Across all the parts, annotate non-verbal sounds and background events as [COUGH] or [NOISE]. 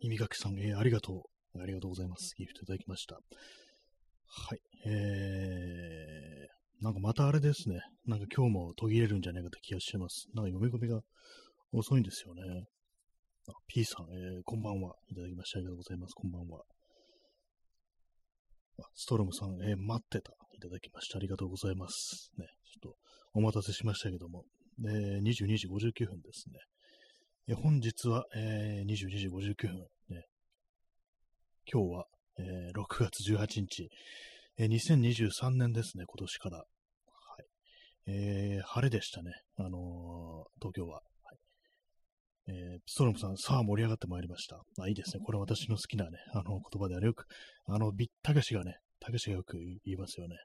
耳かきさん、えー、ありがとう。ありがとうございます。ギフトいただきました。はい。えー、なんかまたあれですね。なんか今日も途切れるんじゃないかって気がしてます。なんか読み込みが遅いんですよね。あ、P さん、えー、こんばんは。いただきましてありがとうございます。こんばんは。ストロムさん、えー、待ってた。いただきましてありがとうございます。ね、ちょっとお待たせしましたけども、えー、22時59分ですね。え本日は、えー、22時59分、ね、今日は、えー、6月18日、えー、2023年ですね、今年から。はい。えー、晴れでしたね、あのー、東京は。えー、ストロムさん、さあ盛り上がってまいりました。あ、いいですね。これ私の好きなね、あの言葉であれよく、あの、ビッタケシがね、たけしがよく言いますよね。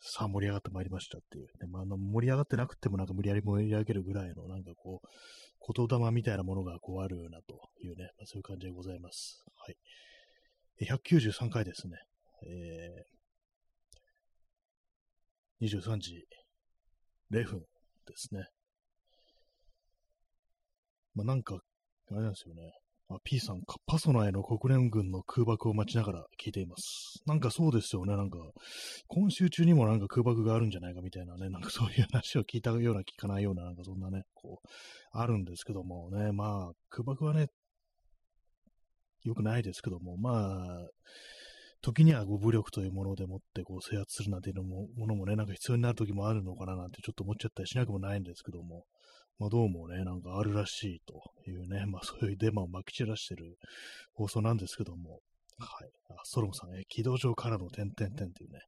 さあ盛り上がってまいりましたっていう、ね。まあ、あの盛り上がってなくてもなんか無理やり盛り上げるぐらいのなんかこう、言霊みたいなものがこうあるなというね、まあ、そういう感じでございます。はい。193回ですね。えー、23時0分ですね。まあ、なんか、あれなんですよね。あ、P さん、パソナへの国連軍の空爆を待ちながら聞いています。なんかそうですよね。なんか、今週中にもなんか空爆があるんじゃないかみたいなね、なんかそういう話を聞いたような聞かないような、なんかそんなね、こう、あるんですけどもね、まあ、空爆はね、良くないですけども、まあ、時にはご武力というものでもってこう制圧するなんていうのもものもね、なんか必要になる時もあるのかななんてちょっと思っちゃったりしなくもないんですけども、まあ、どうもね、なんかあるらしいというね、[LAUGHS] まあそういうデマをまき散らしてる放送なんですけども、はい。あストロムさん、ね、軌道上からの点々点っていうね、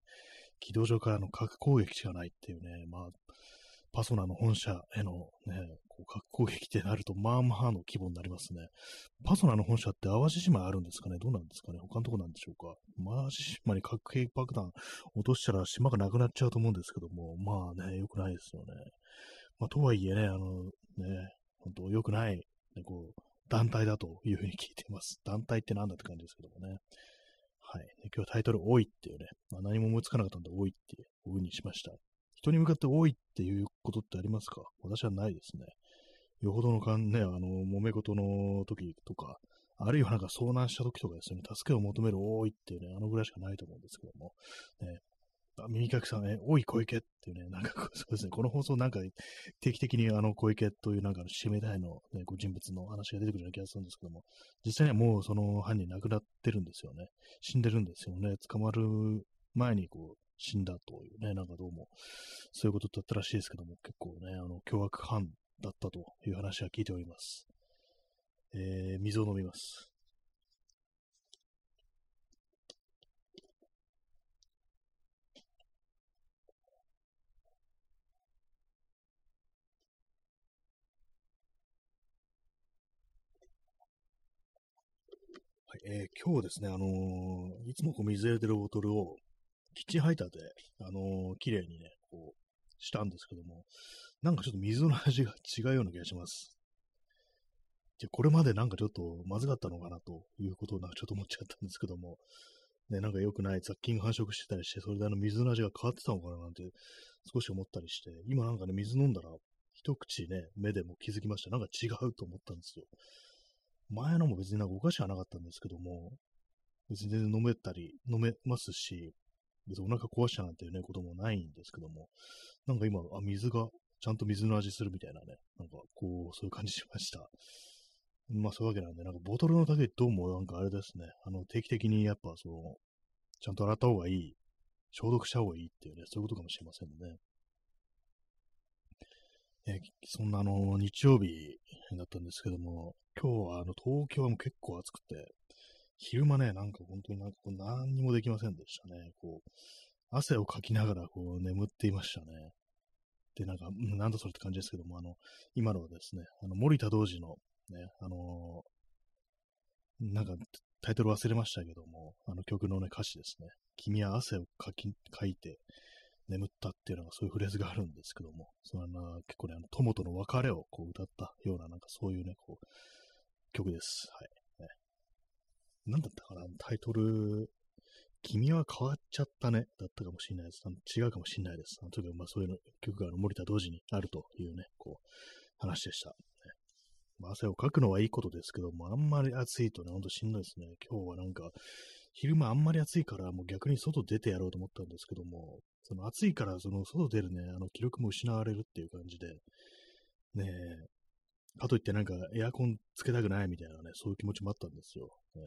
軌道上からの核攻撃しかないっていうね、まあ、パソナの本社へのね、こう核攻撃ってなると、まあまあの規模になりますね。パソナの本社って淡路島あるんですかね？どうなんですかね？他のとこなんでしょうか？淡路島に核兵器爆弾落としたら島がなくなっちゃうと思うんですけども、まあね、良くないですよね。まあ、とはいえね、あの、ね、本当良くない、ね、こう、団体だというふうに聞いてます。団体って何だって感じですけどもね。はい。今日タイトル、多いっていうね、まあ、何も思いつかなかったんで、多いっていう風にしました。人に向かって多いっていうことってありますか？私はないですね。よほどのかんね、あの、揉め事の時とか、あるいはなんか遭難した時とかですね、助けを求める多いっていうね、あのぐらいしかないと思うんですけども、ね、あ耳かきさんね、おい小池っていうね、なんかそうですね、この放送なんか定期的にあの小池というなんか指名代の、ね、ご人物の話が出てくるような気がするんですけども、実際にはもうその犯人亡くなってるんですよね。死んでるんですよね。捕まる前にこう死んだというね、なんかどうもそういうことだったらしいですけども、結構ね、あの凶悪犯だったという話は聞いております。えー、水を飲みます。えー、今日ですね、あのー、いつもこう水入れてるボトルを、キッチンハイターで、あのー、綺麗にね、こう、したんですけども、なんかちょっと水の味が違うような気がします。で、これまでなんかちょっとまずかったのかなということをなんかちょっと思っちゃったんですけども、ね、なんか良くない雑菌が繁殖してたりして、それであの水の味が変わってたのかななんて少し思ったりして、今なんかね、水飲んだら、一口ね、目でも気づきました。なんか違うと思ったんですよ。前のも別になんかお菓子はなかったんですけども、別に全然飲めたり、飲めますし、別にお腹壊したなんていうね、こともないんですけども、なんか今、あ、水が、ちゃんと水の味するみたいなね、なんかこう、そういう感じしました。まあそういうわけなんで、なんかボトルの竹どうもなんかあれですね、あの定期的にやっぱその、ちゃんと洗った方がいい、消毒した方がいいっていうね、そういうことかもしれませんね。えそんなあの、日曜日だったんですけども、今日はあの、東京はも結構暑くて、昼間ね、なんか本当になんかこう何にもできませんでしたね。こう、汗をかきながらこう眠っていましたね。で、なんか、なんだそれって感じですけども、あの、今のはですね、あの、森田童子のね、あのー、なんかタイトル忘れましたけども、あの曲のね、歌詞ですね。君は汗をかき、かいて、眠ったっていうのがそういうフレーズがあるんですけども、その結構ね、あの友との別れをこう歌ったような、なんかそういうね、こう、曲です。はい。ね、なんだったかな、タイトル、君は変わっちゃったね、だったかもしれないです。違うかもしれないです。あのとにかくまあそういう曲があの森田同時にあるというね、こう、話でした。ねまあ、汗をかくのはいいことですけども、あんまり暑いとね、ほんとしんどいですね。今日はなんか、昼間あんまり暑いから、もう逆に外出てやろうと思ったんですけども、その暑いから、その外出るね、あの記録も失われるっていう感じで、ねえ、かといってなんかエアコンつけたくないみたいなね、そういう気持ちもあったんですよ。ね、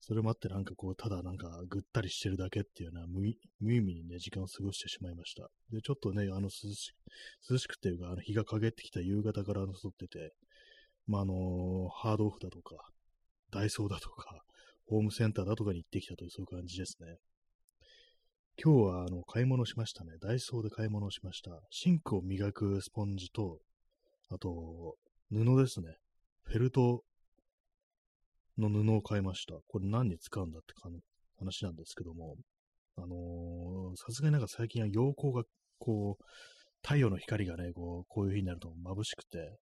それもあってなんかこう、ただなんかぐったりしてるだけっていうのは無無意味にね、時間を過ごしてしまいました。で、ちょっとね、あの涼し涼しくっていうか、あの日が陰ってきた夕方から外ってて、まあ、あのハードオフだとか、ダイソーだとか、ホームセンターだとかに行ってきたというそういう感じですね。今日はあの買い物しましたね。ダイソーで買い物しました。シンクを磨くスポンジと、あと、布ですね。フェルトの布を買いました。これ何に使うんだって話なんですけども、あのさすがになんか最近は陽光が、こう、太陽の光がね、こう、こういう日になると眩しくて、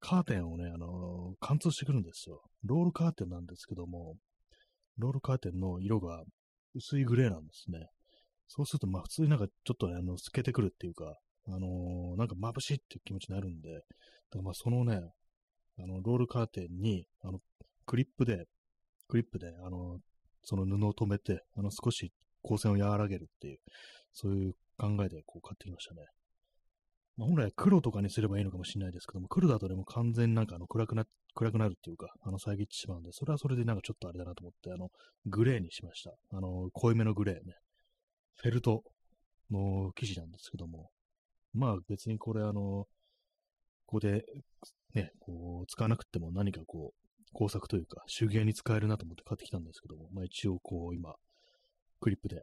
カーテンをね、あのー、貫通してくるんですよ。ロールカーテンなんですけども、ロールカーテンの色が薄いグレーなんですね。そうすると、まあ普通になんかちょっとね、あの、透けてくるっていうか、あのー、なんか眩しいっていう気持ちになるんで、だからまあそのね、あの、ロールカーテンに、あの、クリップで、クリップで、あの、その布を留めて、あの、少し光線を和らげるっていう、そういう考えでこう買ってきましたね。まあ、本来黒とかにすればいいのかもしれないですけども、黒だとでも完全になんかあの暗くな、暗くなるっていうか、あの遮ってしまうんで、それはそれでなんかちょっとあれだなと思って、あの、グレーにしました。あの、濃いめのグレーね。フェルトの生地なんですけども、まあ別にこれあの、ここでね、こう、使わなくても何かこう、工作というか、手芸に使えるなと思って買ってきたんですけども、まあ一応こう今、クリップで、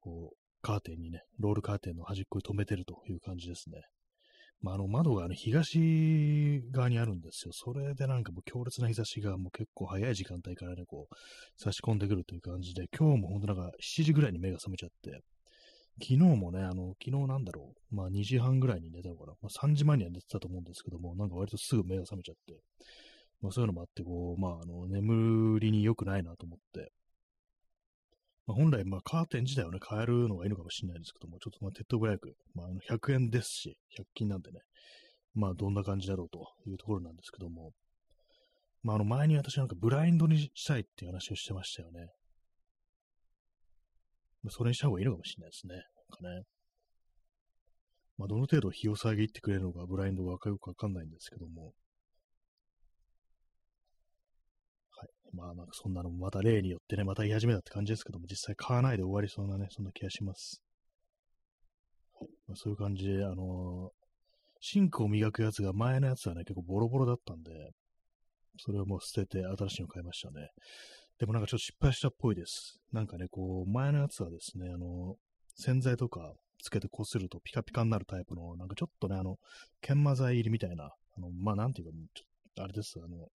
こう、カーテンにね、ロールカーテンの端っこに留めてるという感じですね。まあ、あの窓が、ね、東側にあるんですよ。それでなんかもう強烈な日差しがもう結構早い時間帯からね、こう、差し込んでくるという感じで、今日も本当なんか7時ぐらいに目が覚めちゃって、昨日もね、あの、昨日なんだろう、まあ2時半ぐらいに寝たのかな、まあ3時前には寝てたと思うんですけども、なんか割とすぐ目が覚めちゃって、まあそういうのもあって、こう、まああの、眠りに良くないなと思って、まあ、本来、まあ、カーテン自体をね、変えるのがいいのかもしれないですけども、ちょっとまあ、手っ取り早く、まあ、あの100円ですし、100均なんでね、まあ、どんな感じだろうというところなんですけども、まあ、あの、前に私なんかブラインドにしたいっていう話をしてましたよね。まあ、それにした方がいいのかもしれないですね。なんかね。まあ、どの程度日を遮ってくれるのか、ブラインドがよくわかんないんですけども、まあなんかそんなのもまた例によってね、また言い始めたって感じですけども、実際買わないで終わりそうなね、そんな気がします。まあ、そういう感じで、あのー、シンクを磨くやつが前のやつはね、結構ボロボロだったんで、それをもう捨てて新しいの買いましたね。でもなんかちょっと失敗したっぽいです。なんかね、こう、前のやつはですね、あのー、洗剤とかつけてこするとピカピカになるタイプの、なんかちょっとね、あの、研磨剤入りみたいな、あの、まあ、なんていうか、ちょあれです、あの、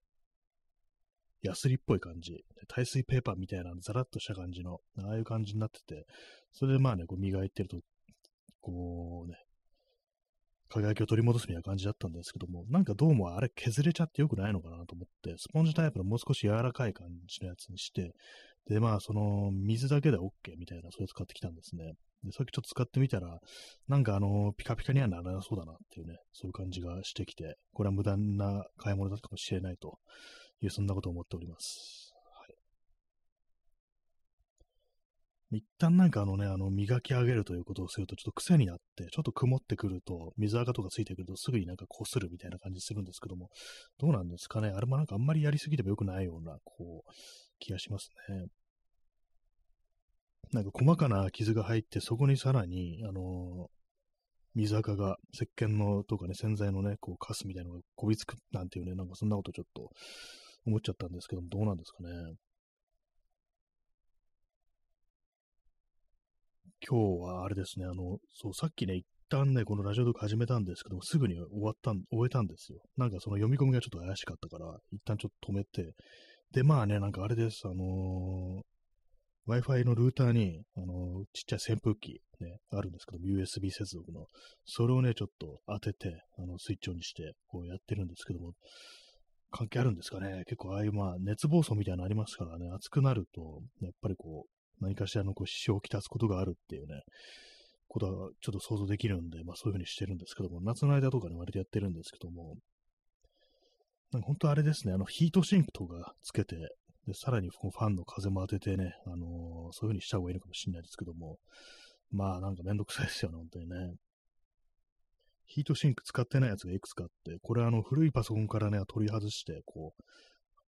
ヤスリっぽい感じ、耐水ペーパーみたいなザラッとした感じの、ああいう感じになってて、それでまあね、こう磨いてると、こうね、輝きを取り戻すみたいな感じだったんですけども、なんかどうもあれ削れちゃってよくないのかなと思って、スポンジタイプのもう少し柔らかい感じのやつにして、で、まあ、その、水だけで OK みたいな、それを使ってきたんですね。で、さっきちょっと使ってみたら、なんかあの、ピカピカにはならなそうだなっていうね、そういう感じがしてきて、これは無駄な買い物だったかもしれないと。いう、そんなことを思っております。はい。一旦なんかあのね、あの、磨き上げるということをすると、ちょっと癖になって、ちょっと曇ってくると、水垢とかついてくると、すぐになんか擦るみたいな感じするんですけども、どうなんですかね？あれもなんかあんまりやりすぎても良くないような、こう、気がしますね。なんか細かな傷が入って、そこにさらに、あの水垢が、石鹸のとかね、洗剤のね、こう、カスみたいなのがこびつくなんていうね、なんかそんなことちょっと思っちゃったんですけども、どうなんですかね。今日はあれですね、あの、そう、さっきね、一旦ね、このラジオとか始めたんですけども、すぐに終わったん、終えたんですよ。なんかその読み込みがちょっと怪しかったから、一旦ちょっと止めて、で、まあね、なんかあれです、あのー、Wi-Fi のルーターに、あのー、ちっちゃい扇風機、ね、あるんですけど、USB 接続の、それをね、ちょっと当てて、あの、スイッチオンにして、こうやってるんですけども、関係あるんですかね。結構ああいうまあ熱暴走みたいなのありますからね、暑くなると、やっぱりこう、何かしらのこう支障をきたすことがあるっていうね、ことはちょっと想像できるんで、まあそういうふうにしてるんですけども、夏の間とかね、割とやってるんですけども、なんか本当あれですね、あの、ヒートシンクとかつけて、で、さらにファンの風も当ててね、あのー、そういう風にした方がいいのかもしれないですけども、まあなんかめんどくさいですよね、本当にね。ヒートシンク使ってないやつがいくつかあって、これあの古いパソコンからね、取り外して、こう、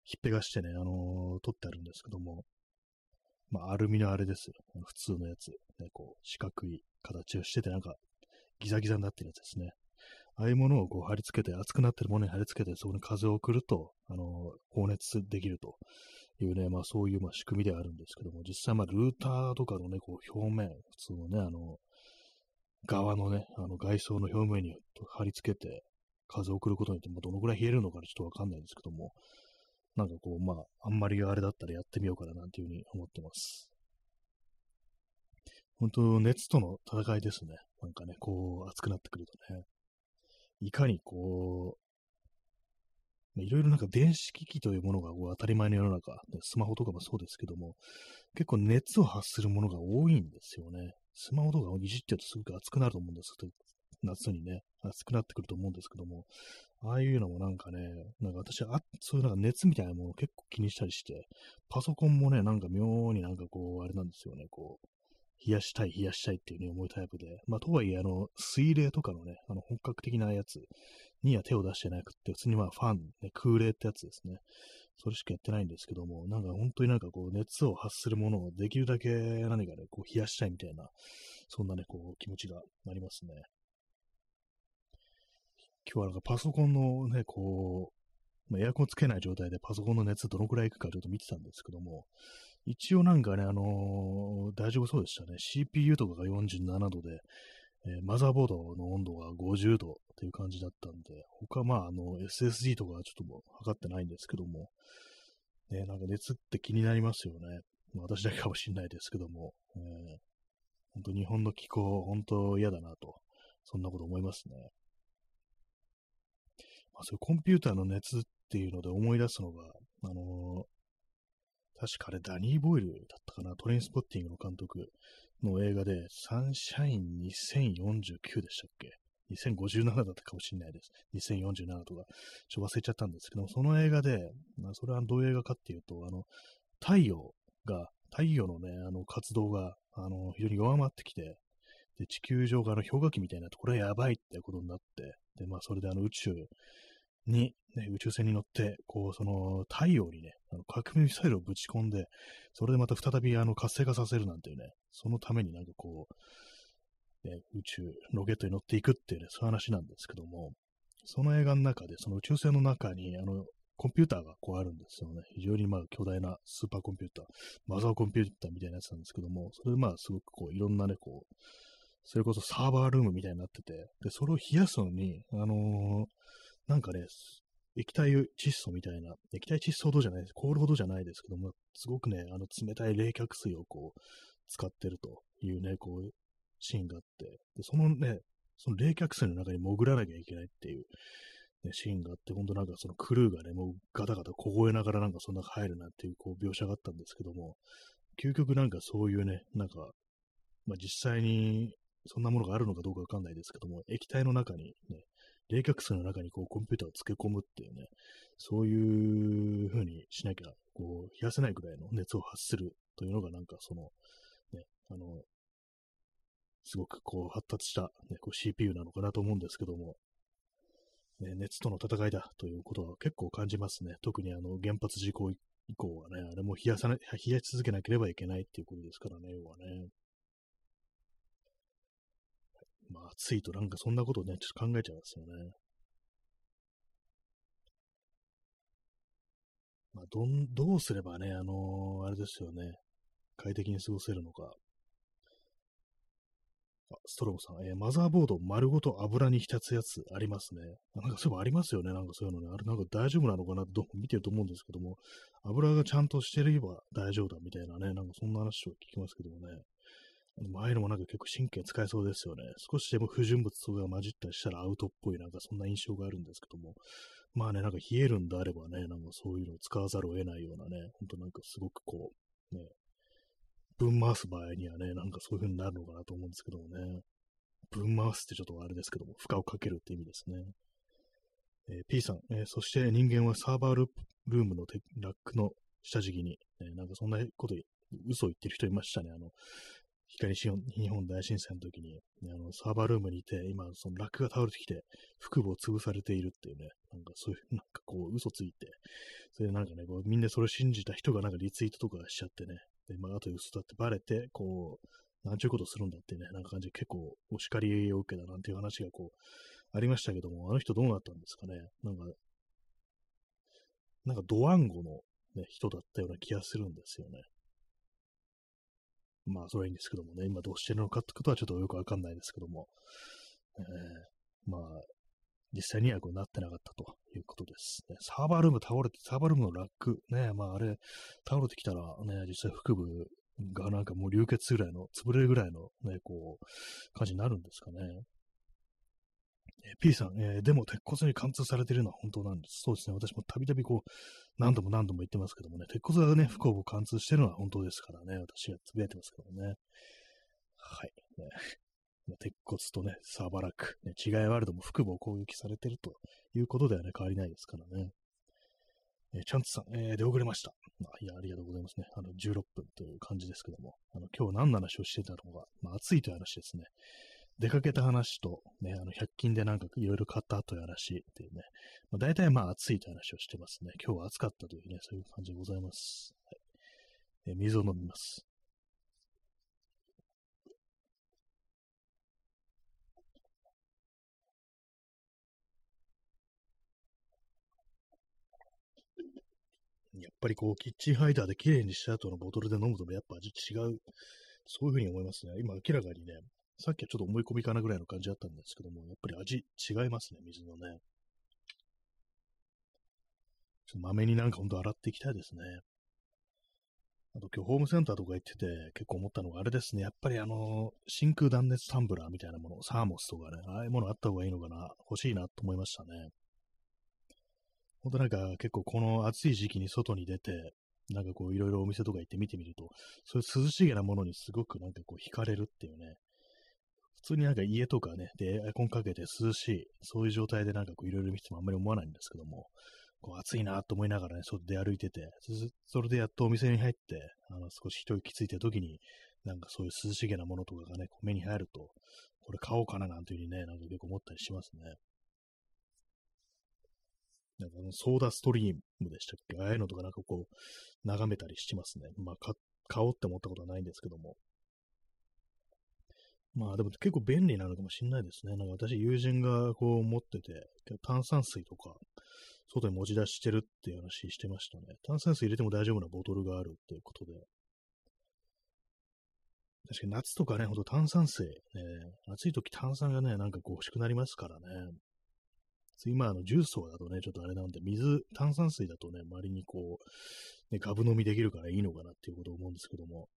ひっぺがしてね、あのー、取ってあるんですけども、まあアルミのあれですよ。普通のやつ。ね、こう、四角い形をしてて、なんか、ギザギザになってるやつですね。ああいうものをこう貼り付けて、熱くなってるものに貼り付けて、そこに風を送ると、あのー、放熱できるというね、まあそういうまあ仕組みではあるんですけども、実際まあルーターとかのね、こう表面、普通のね、あの、側のね、あの外装の表面に貼り付けて、風を送ることによって、まあ、どのくらい冷えるのかちょっとわかんないんですけども、なんかこう、まあ、あんまりあれだったらやってみようかななんていうふうに思ってます。本当、熱との戦いですね。なんかね、こう、熱くなってくるとね。いかにこう、いろいろなんか電子機器というものがこう当たり前の世の中、スマホとかもそうですけども、結構熱を発するものが多いんですよね。スマホとかをいじってるとすごく熱くなると思うんですけど、夏にね、熱くなってくると思うんですけども、ああいうのもなんかね、なんか私は、そういうなんか熱みたいなものを結構気にしたりして、パソコンもね、なんか妙になんかこう、あれなんですよね、こう、冷やしたい、冷やしたいっていう風に思うタイプで、まあ、とはいえ、あの、水冷とかのね、あの、本格的なやつには手を出してなくって、普通にまあ、ファン、ね、空冷ってやつですね。それしかやってないんですけども、なんか本当になんかこう、熱を発するものをできるだけ何かね、こう、冷やしたいみたいな、そんなね、こう、気持ちがありますね。今日はなんかパソコンのね、こう、ま、エアコンつけない状態でパソコンの熱どのくらいいくかちょっと見てたんですけども、一応なんかね、あのー、大丈夫そうでしたね。CPU とかが47度で、えー、マザーボードの温度が50度っていう感じだったんで、他まあ、あの、SSD とかはちょっともう測ってないんですけども、ね、なんか熱って気になりますよね。ま、私だけかもしれないですけども、えー、本当日本の気候、本当嫌だなと、そんなこと思いますね。まあ、そういうコンピューターの熱っていうので思い出すのが、あのー確かあれ、ダニー・ボイルだったかな、トレインスポッティングの監督の映画で、サンシャイン2049でしたっけ ?2057 だったかもしれないです。2047とか、ちょっと忘れちゃったんですけども、その映画で、まあ、それはどういう映画かっていうと、あの、太陽が、太陽のね、あの活動が、あの、非常に弱まってきて、で、地球上があの氷河期みたいなって、これはやばいってことになって、で、まあ、それであの宇宙に、ね、宇宙船に乗って、こう、その、太陽にね、あの革命ミサイルをぶち込んで、それでまた再びあの活性化させるなんていうね、そのためになんかこう、ね、宇宙、ロケットに乗っていくっていうね、そういう話なんですけども、その映画の中で、その宇宙船の中に、あの、コンピューターがこうあるんですよね。非常にまあ巨大なスーパーコンピューター、マザーコンピューターみたいなやつなんですけども、それでまあすごくこういろんなね、こう、それこそサーバールームみたいになってて、で、それを冷やすのに、あのー、なんかね、液体窒素みたいな、液体窒素ほどじゃないです。凍るほどじゃないですけども、すごくね、あの冷たい冷却水をこう、使ってるというね、こう、シーンがあって、でそのね、その冷却水の中に潜らなきゃいけないっていう、ね、シーンがあって、ほんとなんかそのクルーがね、もうガタガタ凍えながらなんかそんな入るなっていうこう描写があったんですけども、究極なんかそういうね、なんか、まあ実際にそんなものがあるのかどうかわかんないですけども、液体の中にね、冷却水の中にこうコンピューターを付け込むっていうね、そういう風にしなきゃ、こう、冷やせないぐらいの熱を発するというのがなんかその、ね、あの、すごくこう発達した、ね、こう CPU なのかなと思うんですけども、ね、熱との戦いだということは結構感じますね。特にあの原発事故以降はね、あれも冷やさな、冷やし続けなければいけないっていうことですからね、要はね。まあ、暑いとなんかそんなことね、ちょっと考えちゃいますよね。まあ、どん、どうすればね、あのー、あれですよね、快適に過ごせるのか。あ、ストロムさん、えー、マザーボード丸ごと油に浸つやつありますね。なんかそういえばありますよね、なんかそういうのね。あれなんか大丈夫なのかな？と見てると思うんですけども、油がちゃんとしてれば大丈夫だみたいなね、なんかそんな話を聞きますけどもね。ああいうのもなんか結構神経使えそうですよね。少しでも不純物とかが混じったりしたらアウトっぽいなんかそんな印象があるんですけども。まあね、なんか冷えるんであればね、なんかそういうのを使わざるを得ないようなね、ほんとなんかすごくこう、ね、分回す場合にはね、なんかそういう風になるのかなと思うんですけどもね。分回すってちょっとあれですけども、負荷をかけるって意味ですね。えー、P さん、えー、そして人間はサーバールームのラックの下敷きに、えなんかそんなこと、嘘を言ってる人いましたね。あの、光日本大震災の時に、ね、あの、サーバールームにいて、今、そのラックが倒れてきて、腹部を潰されているっていうね、なんかそういう、[LAUGHS] なんかこう、嘘ついて、それでなんかね、こうみんなそれを信じた人がなんかリツイートとかしちゃってね、で、まあ、あと嘘だってバレて、こう、なんちゅうことするんだってね、なんか感じで結構お叱りを受けたなんていう話がこう、ありましたけども、あの人どうなったんですかね。なんか、なんかドワンゴの、ね、人だったような気がするんですよね。まあ、それはいいんですけどもね、今どうしてるのかってことはちょっとよくわかんないですけども、えー、まあ、実際にはこうなってなかったということです、ね。サーバールーム倒れて、サーバールームのラック、ね、まああれ、倒れてきたらね、実際腹部がなんかもう流血ぐらいの、潰れるぐらいのね、こう、感じになるんですかね。え P さん、えー、でも鉄骨に貫通されているのは本当なんです。そうですね。私もたびたびこう、何度も何度も言ってますけどもね、鉄骨がね、不幸を貫通してるのは本当ですからね、私がつぶやいてますけどね。はい。ね、鉄骨とね、サーバーラク、ね、違いはあるとも腹部を攻撃されてるということではね、変わりないですからね。えー、チャンツさん、えー、出遅れました。まあ、いや、ありがとうございますね。あの、16分という感じですけども、あの、今日何の話をしてたのか、まあ、暑いという話ですね。出かけた話と、ね、あの、100均でなんかいろいろ買ったという話っていうね、まあ、大体まあ暑いという話をしてますね。今日は暑かったというね、そういう感じでございます。はい、え水を飲みます。やっぱりこう、キッチンハイダーで綺麗にした後のボトルで飲むとやっぱ味違う。そういうふうに思いますね。今明らかにね、さっきはちょっと思い込みかなぐらいの感じだったんですけども、やっぱり味違いますね、水のね。ちょっとまめになんかほんと洗っていきたいですね。あと今日ホームセンターとか行ってて結構思ったのがあれですね。やっぱりあの、真空断熱タンブラーみたいなもの、サーモスとかね、ああいうものあった方がいいのかな、欲しいなと思いましたね。ほんとなんか結構この暑い時期に外に出て、なんかこういろいろお店とか行って見てみると、そういう涼しげなものにすごくなんかこう惹かれるっていうね、普通になんか家とかね、で、エアコンかけて涼しい、そういう状態でなんかこういろいろ見てもあんまり思わないんですけども、こう暑いなと思いながらね、外で歩いてて、それでやっとお店に入って、あの少し一息ついた時に、なんかそういう涼しげなものとかがね、目に入ると、これ買おうかななんていうふうにね、なんか結構思ったりしますね。なんかあのソーダストリームでしたっけ？ああいうのとかなんかこう、眺めたりしてますね。まあ、買おうって思ったことはないんですけども。まあでも結構便利なのかもしれないですね。なんか私、友人がこう持ってて、炭酸水とか、外に持ち出してるっていう話してましたね。炭酸水入れても大丈夫なボトルがあるっていうことで。確かに夏とかね、ほんと炭酸水、ね、暑い時炭酸がね、なんかこう欲しくなりますからね。今、あの、重曹だとね、ちょっとあれなんで、水、炭酸水だとね、周りにこう、ね、ガブ飲みできるからいいのかなっていうことを思うんですけども。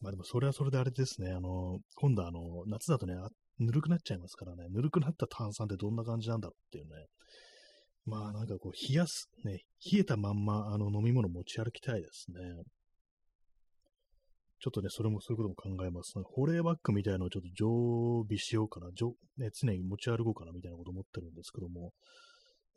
まあでもそれはそれであれですね。あの、今度あの、夏だとね、ぬるくなっちゃいますからね、ぬるくなった炭酸ってどんな感じなんだろうっていうね。まあなんかこう、冷やす、ね、冷えたまんまあの飲み物持ち歩きたいですね。ちょっとね、それもそういうことも考えます。保冷バッグみたいなのをちょっと常備しようかな、ね、常に持ち歩こうかなみたいなこと思ってるんですけども、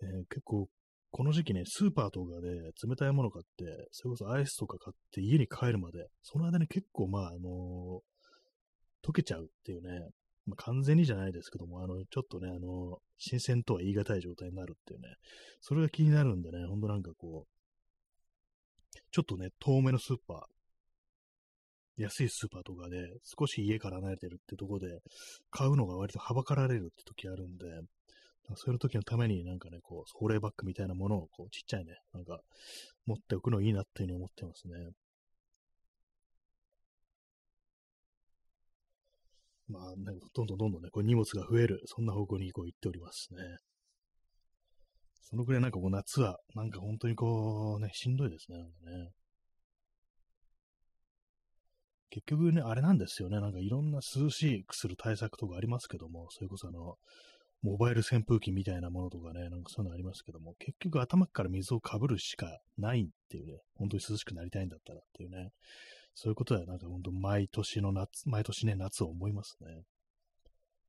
えー、結構この時期ね、スーパーとかで冷たいもの買って、それこそアイスとか買って家に帰るまで、その間に結構まあ、あのー、溶けちゃうっていうね、まあ、完全にじゃないですけども、あの、ちょっとね、あの、新鮮とは言い難い状態になるっていうね、それが気になるんでね、ほんとなんかこう、ちょっとね、遠めのスーパー、安いスーパーとかで少し家から離れてるってとこで買うのが割とはばかられるって時あるんで、そういう時のためになんかね、こう、保冷バッグみたいなものを、こう、ちっちゃいね、なんか、持っておくのいいなっていうふうに思ってますね。まあ、なんかどんどんどんどんね、こう荷物が増える、そんな方向にこう行っておりますね。そのくらいなんかこう夏は、なんか本当にこうね、しんどいですね、なんかね。結局ね、あれなんですよね、なんかいろんな涼しくする対策とかありますけども、それこそあの、モバイル扇風機みたいなものとかね、なんかそういうのありますけども、結局頭から水をかぶるしかないっていうね、本当に涼しくなりたいんだったらっていうね、そういうことはなんか本当毎年の夏、毎年ね、夏を思いますね。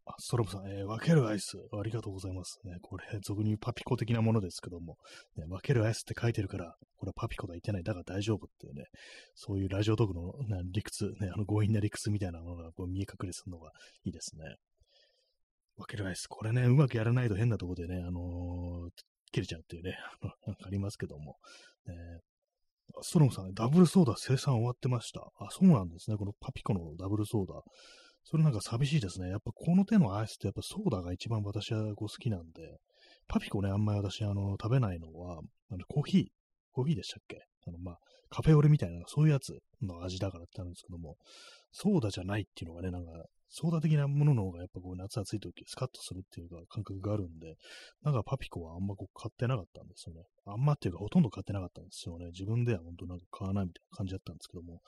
あ、ストロムさん、えー、分けるアイス、ありがとうございます。ね、これ、俗に言うパピコ的なものですけども、ね、分けるアイスって書いてるから、これはパピコとは言ってない、だから大丈夫っていうね、そういうラジオトークの理屈、ね、あの強引な理屈みたいなものがこう見え隠れするのがいいですね。分けるアイス、これね、うまくやらないと変なとこでね、あのー、切れちゃうっていうね、[LAUGHS] なんかありますけども、ね、ストロムさん、ダブルソーダ生産終わってました。あ、そうなんですね。このパピコのダブルソーダ。それなんか寂しいですね。やっぱこの手のアイスってやっぱソーダが一番私はこう好きなんで、パピコね、あんまり私あの食べないのは、あのコーヒー、コーヒーでしたっけ？あの、まあ、カフェオレみたいな、そういうやつの味だからってあるんですけども、ソーダじゃないっていうのがね、なんか、ソーダ的なものの方がやっぱこう夏暑い時スカッとするっていうか感覚があるんで、なんかパピコはあんまこう買ってなかったんですよね。あんまっていうかほとんど買ってなかったんですよね。自分では本当なんか買わないみたいな感じだったんですけども、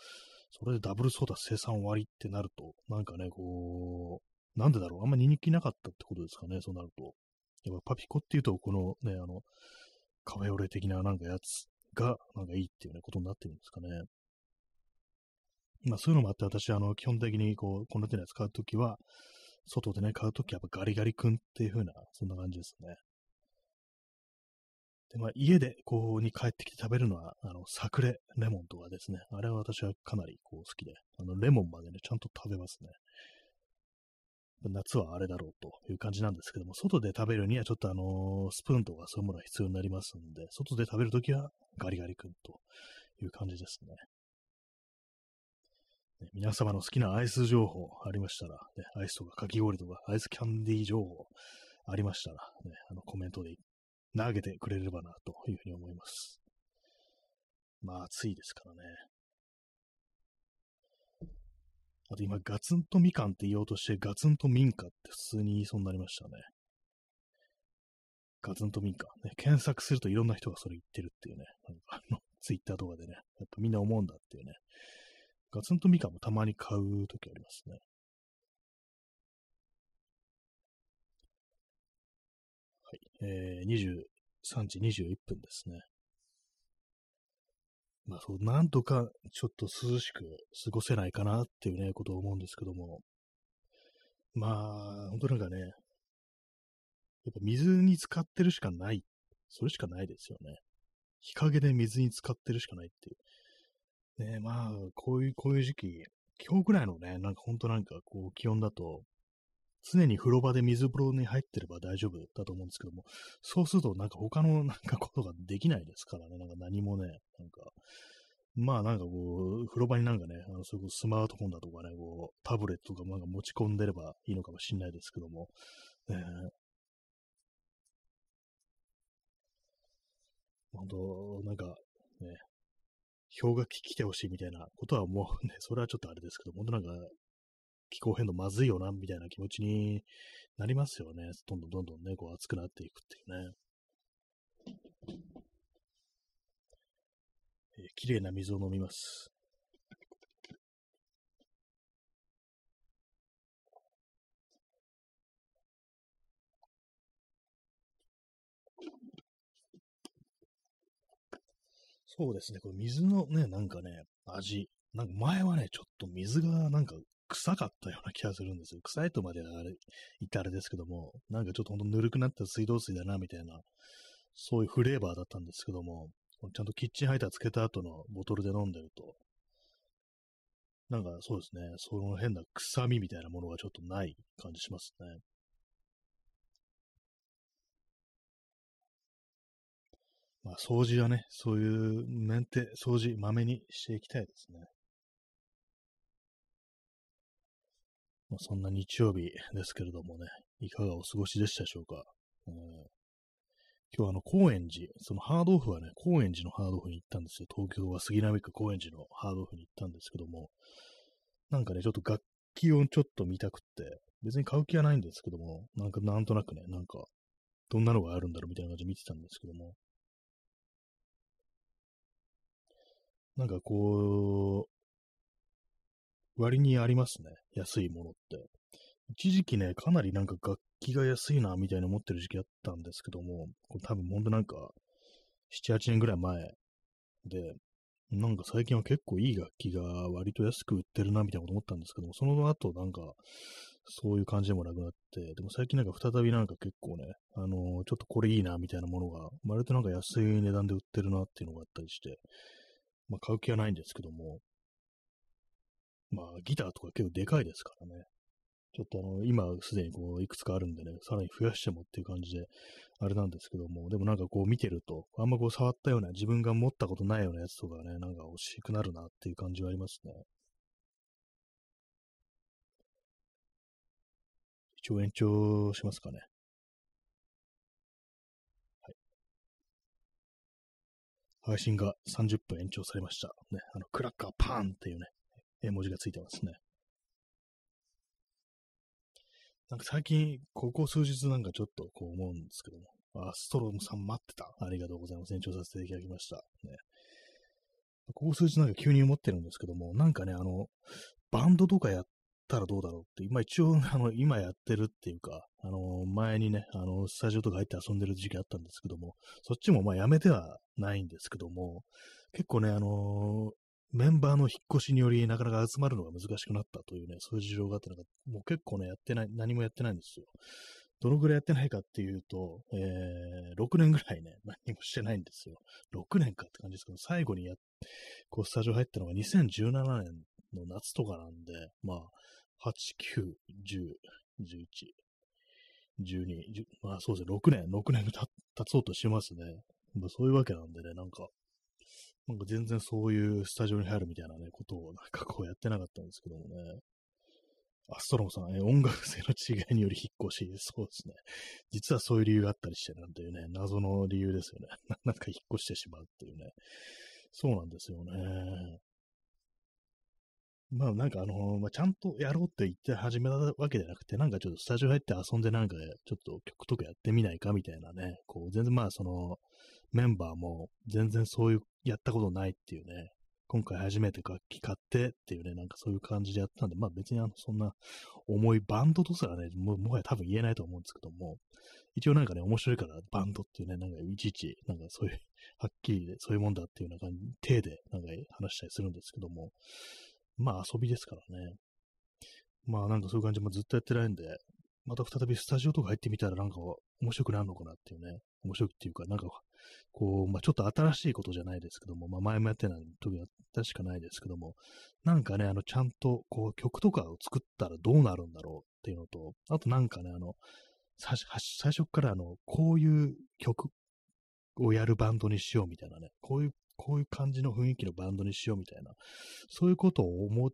それでダブルソーダ生産終わりってなると、なんかね、こう、なんでだろう、あんまり人気なかったってことですかね、そうなると。やっぱパピコっていうと、このね、あの、カフェオレ的ななんかやつが、なんかいいっていうね、ことになってるんですかね。まあそういうのもあって、私、あの、基本的にこう、この手のやつ買うときは、外でね、買うときはやっぱガリガリ君っていう風な、そんな感じですね。で、まあ、家で、こう、に帰ってきて食べるのは、あの、サクレレモンとかですね。あれは私はかなり、こう、好きで、あの、レモンまでね、ちゃんと食べますね。夏はあれだろうという感じなんですけども、外で食べるにはちょっとあのスプーンとかそういうものが必要になりますんで、外で食べるときはガリガリ君という感じですね。ね皆様の好きなアイス情報ありましたら、ね、アイスとかかき氷とかアイスキャンディー情報ありましたら、ね、あのコメントで投げてくれればなというふうに思います。まあ暑いですからね。あと今、ガツンとみかんって言おうとして、ガツンと民家って普通に言いそうになりましたね。ガツンと民家。ね、検索するといろんな人がそれ言ってるっていうね。なんかあの、[LAUGHS] ツイッターとかでね、やっぱみんな思うんだっていうね。ガツンとみかんもたまに買うときありますね。はい。えー、23時21分ですね。まあそう、なんとかちょっと涼しく過ごせないかなっていうね、ことを思うんですけども。まあ、本当なんかね、やっぱ水に浸かってるしかない。それしかないですよね。日陰で水に浸かってるしかないっていう。ねまあ、こういう、こういう時期、今日ぐらいのね、なんか本当なんかこう気温だと、常に風呂場で水風呂に入ってれば大丈夫だと思うんですけども、そうするとなんか他のなんかことができないですからね、なんか何もね、なんか、まあなんかこう、風呂場になんかね、あのそこスマートフォンだとかね、こう、タブレットとかなんか持ち込んでればいいのかもしれないですけども、え。ー、本当なんかね、氷河期来てほしいみたいなことはもうね、それはちょっとあれですけど、本当なんか気候変動まずいよな、みたいな気持ちになりますよね。どんどんどんどんね、こう暑くなっていくっていうね。えー、綺麗な水を飲みます。そうですね、これ水のね、なんかね、味。なんか前はね、ちょっと水がなんか臭かったような気がするんですよ。臭いとまであれ言ったあれですけども、なんかちょっとほんとぬるくなった水道水だな、みたいな、そういうフレーバーだったんですけども、ちゃんとキッチンハイターつけた後のボトルで飲んでると、なんかそうですね、その変な臭みみたいなものがちょっとない感じしますね。まあ、掃除はね、そういうメンテ、掃除、まめにしていきたいですね。まあ、そんな日曜日ですけれどもね、いかがお過ごしでしたでしょうか？うん、今日はあの、高円寺、そのハードオフはね、高円寺のハードオフに行ったんですよ。東京は杉並区高円寺のハードオフに行ったんですけども、なんかね、ちょっと楽器をちょっと見たくって、別に買う気はないんですけども、なんかなんとなくね、なんか、どんなのがあるんだろうみたいな感じで見てたんですけども、なんかこう、割にありますね。安いものって。一時期ね、かなりなんか楽器が安いな、みたいな思ってる時期あったんですけども、これ多分ほんとなんか、7、8年ぐらい前で、なんか最近は結構いい楽器が割と安く売ってるな、みたいなこと思ったんですけども、その後なんか、そういう感じでもなくなって、でも最近なんか再びなんか結構ね、あのー、ちょっとこれいいなみたいなものが、割となんか安い値段で売ってるなっていうのがあったりして、まあ買う気はないんですけども、まあギターとか結構でかいですからね。ちょっとあの、今すでにこう、いくつかあるんでね、さらに増やしてもっていう感じで、あれなんですけども、でもなんかこう見てると、あんまこう触ったような、自分が持ったことないようなやつとかね、なんか欲しくなるなっていう感じはありますね。一応延長しますかね。はい。配信が30分延長されました。ね、あの、クラッカーパーンっていうね、絵文字がついてますね。なんか最近、ここ数日なんかちょっとこう思うんですけども、あ、ストロムさん待ってた。ありがとうございます。延長させていただきました。ね。ここ数日なんか急に思ってるんですけども、なんかね、あの、バンドとかやったらどうだろうって、今一応、[LAUGHS] あの、今やってるっていうか、あの、前にね、あの、スタジオとか入って遊んでる時期あったんですけども、そっちもまあやめてはないんですけども、結構ね、あのメンバーの引っ越しによりなかなか集まるのが難しくなったというね、そういう事情があって、なんかもう結構ね、やってない、何もやってないんですよ。どのぐらいやってないかっていうと、えー、6年ぐらいね、[LAUGHS] 何もしてないんですよ。6年かって感じですけど、最後にや、こう、スタジオ入ったのが2017年の夏とかなんで、まあ、8、9、10、11、12、10まあそうですね、6年、6年経つうとしますね。まあ、そういうわけなんでね、なんか、なんか全然そういうスタジオに入るみたいなね、ことをなんかこうやってなかったんですけどもね。アストロムさん、え音楽性の違いにより引っ越し、そうですね。実はそういう理由があったりしてなんていうね、謎の理由ですよね。[LAUGHS] なんか引っ越してしまうっていうね。そうなんですよね。まあなんかあの、まあ、ちゃんとやろうって言って始めたわけじゃなくて、なんかちょっとスタジオ入って遊んでなんかちょっと曲とかやってみないかみたいなね、こう全然まあそのメンバーも全然そういうやったことないっていうね、今回初めて楽器買ってっていうね、なんかそういう感じでやったんで、まあ別にあの、そんな重いバンドとすらね、ももはや多分言えないと思うんですけども、一応なんかね、面白いからバンドっていうね、なんかいちいち、なんかそういう、はっきりでそういうもんだっていうような感じ、手でなんか話したりするんですけども、まあ遊びですからね。まあなんかそういう感じもずっとやってないんで、また再びスタジオとか入ってみたらなんか面白くなるのかなっていうね、面白いっていうか、なんかこう、まあ、ちょっと新しいことじゃないですけども、まあ、前もやってない時は確かないですけども、なんかね、あの、ちゃんと、こう、曲とかを作ったらどうなるんだろうっていうのと、あとなんかね、あの、最初からあの、こういう曲をやるバンドにしようみたいなね、こういう、こういう感じの雰囲気のバンドにしようみたいな、そういうことを思っ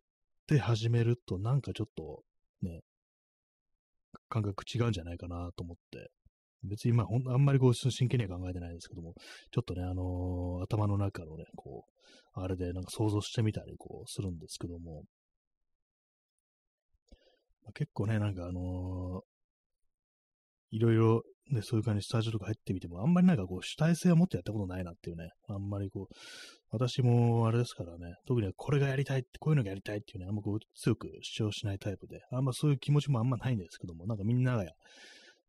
て始めると、なんかちょっと、ね、感覚違うんじゃないかなと思って、別にまあ、んあんまりこう、真剣には考えてないんですけども、ちょっとね、あのー、頭の中のね、こう、あれでなんか想像してみたりこう、するんですけども、まあ、結構ね、なんかあのー、いろいろ、ね、そういう感じスタジオとか入ってみても、あんまりなんかこう、主体性を持ってやったことないなっていうね、あんまりこう、私もあれですからね、特にこれがやりたいって、こういうのがやりたいっていうね、あんまこう、強く主張しないタイプで、あんまそういう気持ちもあんまないんですけども、なんかみんなが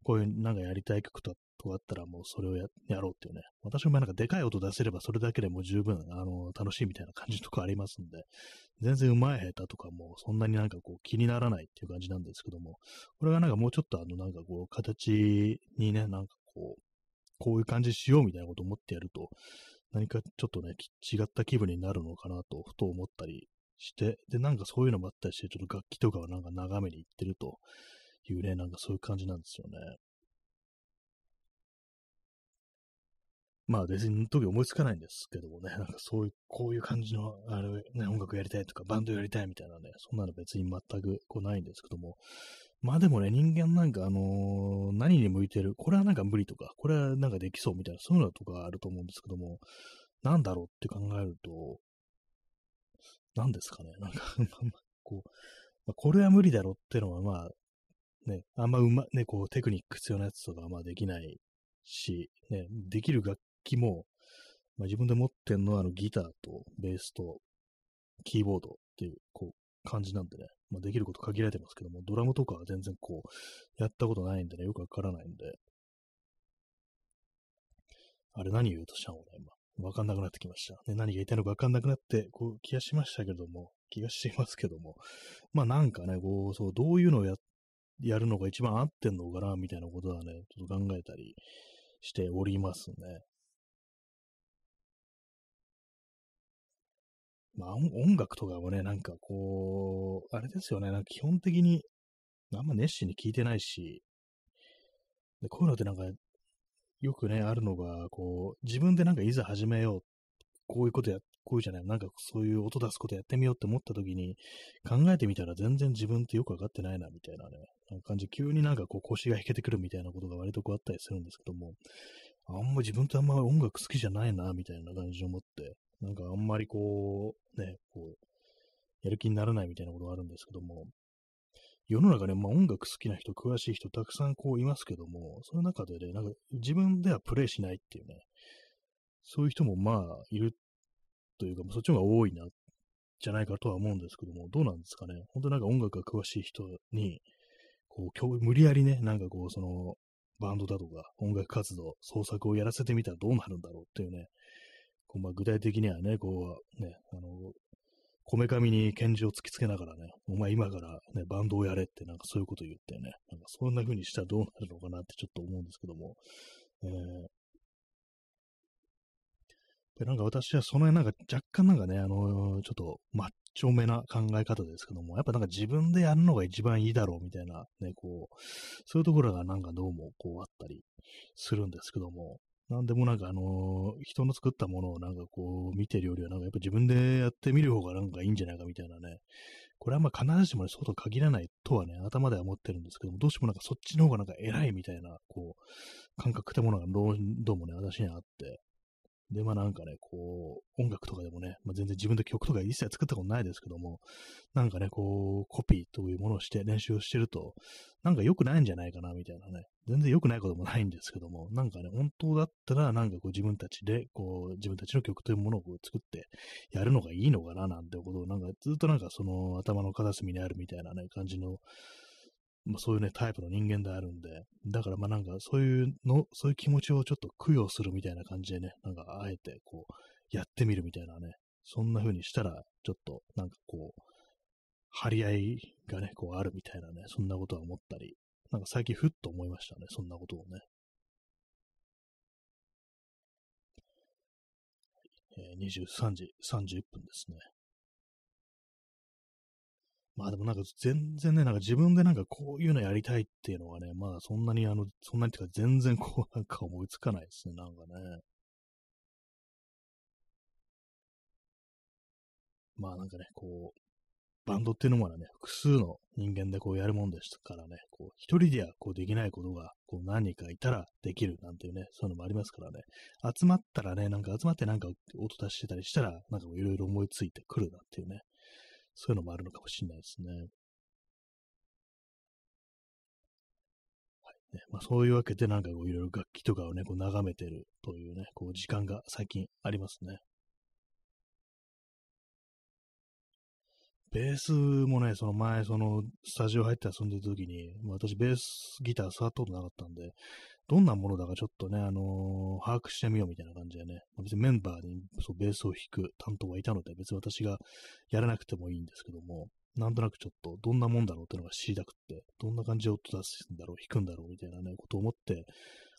こういうなんかやりたい曲とかあったらもうそれをやろうっていうね。私もなんかでかい音出せればそれだけでも十分、あの、楽しいみたいな感じのとかありますんで、全然上手い下手とかもそんなになんかこう気にならないっていう感じなんですけども、これがなんかもうちょっとあのなんかこう形にね、なんかこう、こういう感じしようみたいなことを思ってやると、何かちょっとね、違った気分になるのかなと、ふと思ったりして、で、なんかそういうのもあったりして、ちょっと楽器とかをなんか眺めに行ってると、いうね、なんかそういう感じなんですよね。まあ別に時思いつかないんですけどもね、なんかそういう、こういう感じの、あれ、ね、音楽やりたいとか、バンドやりたいみたいなね、そんなの別に全くこうないんですけども、まあでもね、人間なんかあのー、何に向いてる、これはなんか無理とか、これはなんかできそうみたいな、そういうのとかあると思うんですけども、なんだろうって考えると、何ですかね、なんか [LAUGHS] こう、まあ、これは無理だろってのはまあ、ね、あんまうま、ね、こう、テクニック必要なやつとかはまあできないし、ね、できる楽器も、まあ、自分で持ってんのはあのギターとベースとキーボードっていう、こう、感じなんでね、まあ、できること限られてますけども、ドラムとかは全然こう、やったことないんでね、よくわからないんで、あれ何言うとしたの俺今。わかんなくなってきました。ね、何が言いたいのかわかんなくなって、こう、気がしましたけども、気がしますけども、まあなんかね、こう、そう、どういうのをややるのが一番合ってんのかな、みたいなことはね、ちょっと考えたりしておりますね。まあ、音楽とかもね、なんかこう、あれですよね、なんか基本的に、あんま熱心に聞いてないし、でこういうのってなんか、よくね、あるのが、こう、自分でなんかいざ始めよう、こういうことや、こういうじゃない、なんかそういう音出すことやってみようって思った時に、考えてみたら全然自分ってよくわかってないな、みたいなね、な感じ、急になんかこう腰が引けてくるみたいなことが割とこうあったりするんですけども、あんま自分ってあんま音楽好きじゃないな、みたいな感じで思って、なんかあんまりこう、ね、こう、やる気にならないみたいなことがあるんですけども、世の中ね、まあ音楽好きな人、詳しい人たくさんこういますけども、その中でね、なんか自分ではプレイしないっていうね、そういう人もまあいるというか、そっちの方が多いな、じゃないかとは思うんですけども、どうなんですかね？本当なんか音楽が詳しい人に、こう、無理やりね、なんかこう、その、バンドだとか音楽活動、創作をやらせてみたらどうなるんだろうっていうね、こうまあ、具体的にはね、こう、ね、あの、こめかみに拳銃を突きつけながらね、お前今からね、バンドをやれってなんかそういうこと言ってね、なんかそんな風にしたらどうなるのかなってちょっと思うんですけども、えー、で、なんか私はその辺なんか若干なんかね、あのー、ちょっとマッチョめな考え方ですけども、やっぱなんか自分でやるのが一番いいだろうみたいな、ね、こう、そういうところがなんかどうもこうあったりするんですけども、なんでもなんかあの、人の作ったものをなんかこう見てるよりはなんかやっぱ自分でやってみる方がなんかいいんじゃないかみたいなね。これはまあ必ずしもね、そうと限らないとはね、頭では思ってるんですけども、どうしてもなんかそっちの方がなんか偉いみたいな、こう、感覚ってものがどうもね、私にはあって、で、まあなんかね、こう、音楽とかでもね、まあ、全然自分で曲とか一切作ったことないですけども、なんかね、こう、コピーというものをして練習をしてると、なんか良くないんじゃないかな、みたいなね。全然良くないこともないんですけども、なんかね、本当だったら、なんかこう自分たちで、こう、自分たちの曲というものをこう作ってやるのがいいのかな、なんてことを、なんかずっとなんかその頭の片隅にあるみたいなね、感じのまあ、そういうね、タイプの人間であるんで、だからまあなんかそういうの、そういう気持ちをちょっと供養するみたいな感じでね、なんかあえてこう、やってみるみたいなね、そんな風にしたら、ちょっとなんかこう、張り合いがね、こうあるみたいなね、そんなことは思ったり、なんか最近ふっと思いましたね、そんなことをね。えー、23時31分ですね。まあでもなんか全然ね、なんか自分でなんかこういうのやりたいっていうのがね、まあそんなにあの、そんなにっていうか全然こうなんか思いつかないですね、なんかね。まあなんかね、こう、バンドっていうのはね、複数の人間でこうやるもんですからね、こう、一人ではこうできないことが、こう何かいたらできるなんていうね、そういうのもありますからね、集まったらね、なんか集まってなんか音出してたりしたら、なんかいろいろ思いついてくるなんていうね、そういうのもあるのかもしれないですね。はいねまあ、そういうわけで、なんかこういろいろ楽器とかをね、こう眺めてるというね、こう時間が最近ありますね。ベースもね、その前、そのスタジオ入って遊んでる時に、私ベースギター触ったことなかったんで、どんなものだかちょっとね、あのー、把握してみようみたいな感じでね、別にメンバーにそうベースを弾く担当はいたので、別に私がやらなくてもいいんですけども、なんとなくちょっとどんなもんだろうっていうのが知りたくって、どんな感じで音出すんだろう、弾くんだろうみたいなね、ことを思って、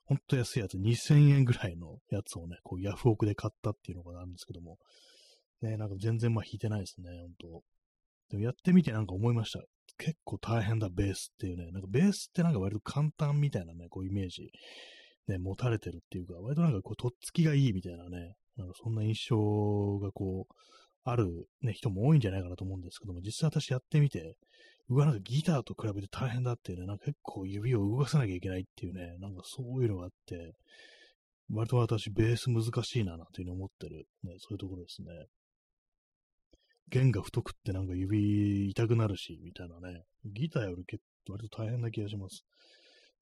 ほんと安いやつ、2000円ぐらいのやつをね、こうヤフオクで買ったっていうのがあるんですけども、ね、なんか全然まあ弾いてないですね、ほんと。でもやってみてなんか思いました。結構大変だ、ベースっていうね。なんかベースってなんか割と簡単みたいなね、こうイメージ、ね、持たれてるっていうか、割となんかこう、とっつきがいいみたいなね、なんかそんな印象がこう、ある、ね、人も多いんじゃないかなと思うんですけども、実際私やってみて、うわ、なんかギターと比べて大変だっていうね、なんか結構指を動かさなきゃいけないっていうね、なんかそういうのがあって、割と私ベース難しいな、なんていうふうに思ってる、ね、そういうところですね。弦が太くってなんか指痛くなるし、みたいなね。ギターより結構割と大変な気がします。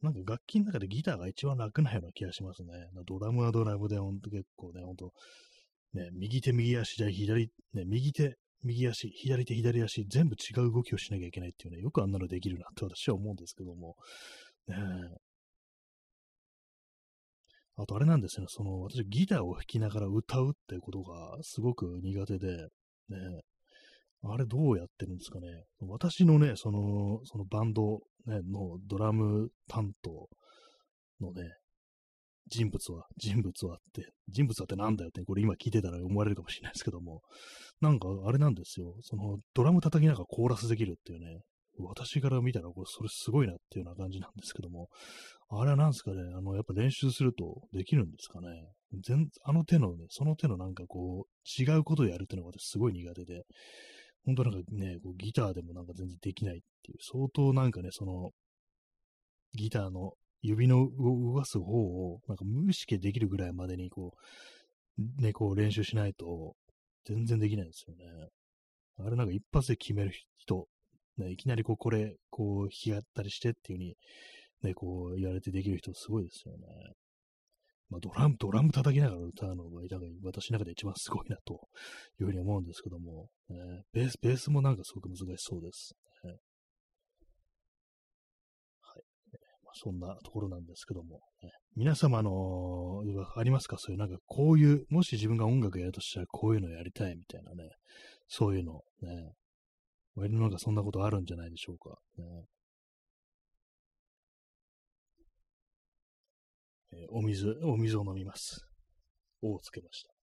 なんか楽器の中でギターが一番楽なような気がしますね。ドラムはドラムでほんと結構ね、ほんと、ね、右手右足じゃ左、ね、右手右足、左手左足、全部違う動きをしなきゃいけないっていうね、よくあんなのできるなって私は思うんですけども。ねあとあれなんですよね、その、私ギターを弾きながら歌うってことがすごく苦手で、ね、あれどうやってるんですかね。私のね、その、そのバンド、ね、のドラム担当のね、人物は、人物はって、人物はってなんだよって、これ今聞いてたら思われるかもしれないですけども、なんかあれなんですよ。そのドラム叩きながらコーラスできるっていうね、私から見たらこれそれすごいなっていうような感じなんですけども、あれはなんですかね、あの、やっぱ練習するとできるんですかね。全、あの手のね、その手のなんかこう、違うことをやるっていうのが私すごい苦手で、本当なんかね、こうギターでもなんか全然できないっていう、相当なんかね、その、ギターの指の動かす方を、なんか無意識でできるぐらいまでにこう、ね、こう練習しないと、全然できないんですよね。あれなんか一発で決める人、ね、いきなりこう、これ、こう、弾き合ったりしてっていう風に、ね、こう、言われてできる人すごいですよね。まあ、ドラム、ドラム叩きながら歌うのが、私の中で一番すごいなというふうに思うんですけども、ね、ベース、ベースもなんかすごく難しそうです。ね、はい。まあ、そんなところなんですけども、ね、皆様の、ありますか？そういうなんかこういう、もし自分が音楽やるとしたらこういうのやりたいみたいなね、そういうの、ね、割のなんかそんなことあるんじゃないでしょうか。ねえー、お水、お水を飲みます。おをつけました。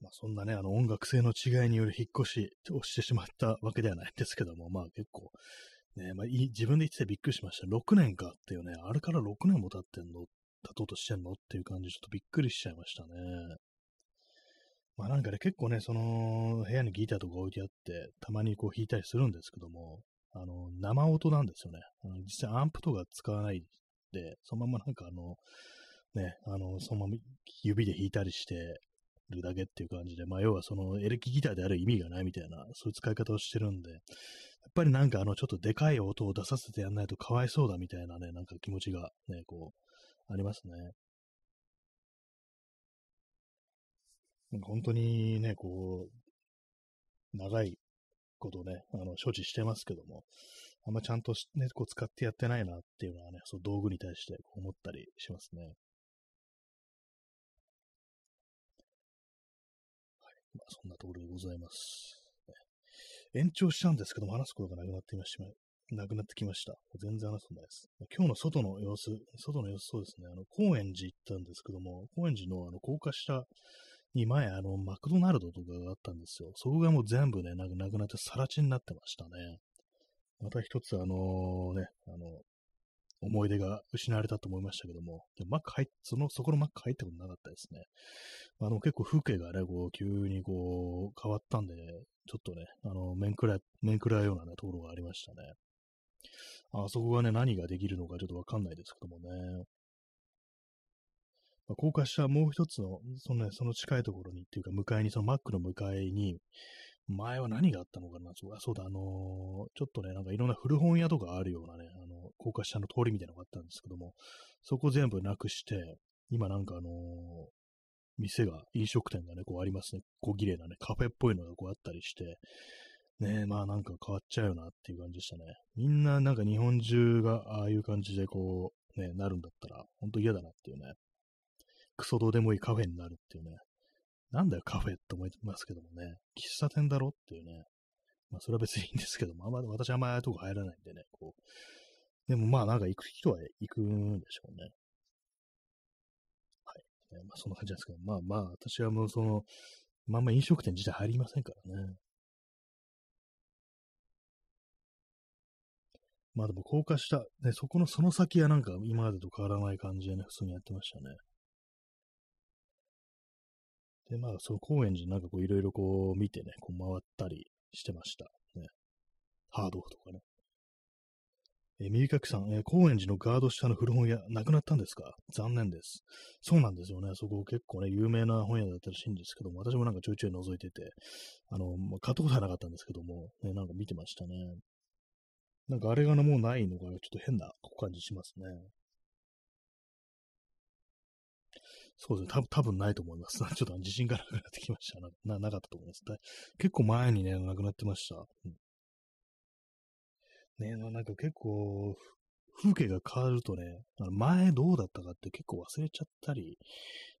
まあ、そんなね、あの音楽性の違いによる引っ越しをしてしまったわけではないんですけども、まあ結構、ね、まあ、自分で言っててびっくりしました。6年かっていうね、あれから6年も経ってんの、経とうとしてんのっていう感じ、ちょっとびっくりしちゃいましたね。まあなんかね、結構ね、その部屋にギターとか置いてあって、たまにこう弾いたりするんですけども、あの、生音なんですよね。あの実際アンプとか使わないで、そのままなんかあの、ね、あの、そのまま指で弾いたりしてるだけっていう感じで、まあ要はそのエレキギターである意味がないみたいな、そういう使い方をしてるんで、やっぱりなんかあの、ちょっとでかい音を出させてやんないとかわいそうだみたいなね、なんか気持ちがね、こう、ありますね。本当にね、こう、長いことね、あの、処置してますけども、あんまちゃんとね、こう使ってやってないなっていうのはね、その道具に対して思ったりしますね。はい。まあ、そんなところでございます。延長しちゃうんですけども、話すことがなくなっていましまなくなってきました。全然話すんないです。今日の外の様子、外の様子そうですね、あの、高円寺行ったんですけども、高円寺のあの、高架下に前、あの、マクドナルドとかがあったんですよ。そこがもう全部ね、なくなってさら地になってましたね。また一つ、あのね、あの、思い出が失われたと思いましたけども、でマック入っ、その、そこのマック入ったことなかったですね。あの、結構風景がね、こう、急にこう、変わったんで、ちょっとね、あの、面食らい、面食らうようなね、ところがありましたね。あそこがね、何ができるのかちょっとわかんないですけどもね。まあ、高架下もう一つの、そのね、その近いところにっていうか、向かいに、そのマックの向かいに、前は何があったのかな？そうそうだ、あのー、ちょっとね、なんかいろんな古本屋とかあるようなね、あの、高架下の通りみたいなのがあったんですけども、そこ全部なくして、今なんかあのー、店が、飲食店がね、こうありますね。小綺麗なね、カフェっぽいのがこうあったりして、ねまあなんか変わっちゃうよなっていう感じでしたね。みんななんか日本中がああいう感じでこう、ね、なるんだったら、ほんと嫌だなっていうね。クソどうでもいいカフェになるっていうね。なんだよカフェって思いますけどもね。喫茶店だろっていうね。まあそれは別にいいんですけども、あんま私あんまああいうとこ入らないんでね、こう。でもまあなんか行く人は行くんでしょうね。はい。まあそんな感じなんですけど、まあまあ私はもうその、まあまあ飲食店自体入りませんからね。まあでも高架下、ね、そこのその先はなんか今までと変わらない感じでね、普通にやってましたね。で、まあ、その高円寺なんかこういろいろこう見てね、こう回ったりしてました。ね。ハードオフとかね。えー、右かきさん、え、高円寺のガード下の古本屋、なくなったんですか？残念です。そうなんですよね。そこ結構ね、有名な本屋だったらしいんですけども、私もなんかちょいちょい覗いてて、あの、まあ、買ったことはなかったんですけども、ね、なんか見てましたね。なんかあれがなもうないのがちょっと変な感じしますね。そうですね。多分ないと思います。[LAUGHS] ちょっと自信がなくなってきました。ななかったと思います。結構前にね、なくなってました。うん、ねなんか結構、風景が変わるとね、あの前どうだったかって結構忘れちゃったり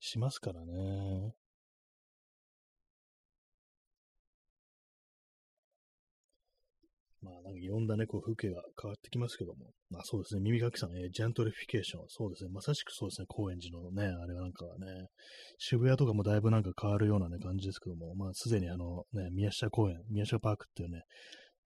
しますからね。まあ、なんかいろんなね、こう風景が変わってきますけども。まあそうですね、耳かきさん、えー、ジェントリフィケーション。そうですね、まさしくそうですね、高円寺のね、あれはなんかね、渋谷とかもだいぶなんか変わるようなね、感じですけども、まあすでにあのね、宮下公園、宮下パークっていうね、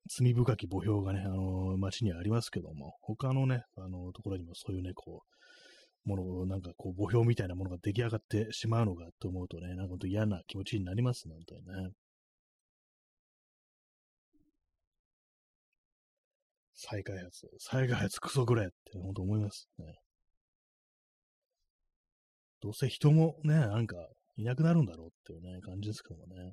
罪深き墓標がね、あのー、街にはありますけども、他のね、あのー、ところにもそういうね、こう、もの、なんかこう、墓標みたいなものが出来上がってしまうのかと思うとね、なんか本当嫌な気持ちになりますね、本当にね。再開発、再開発クソぐらいって本当思いますね。どうせ人もね、なんかいなくなるんだろうっていうね、感じですけどもね。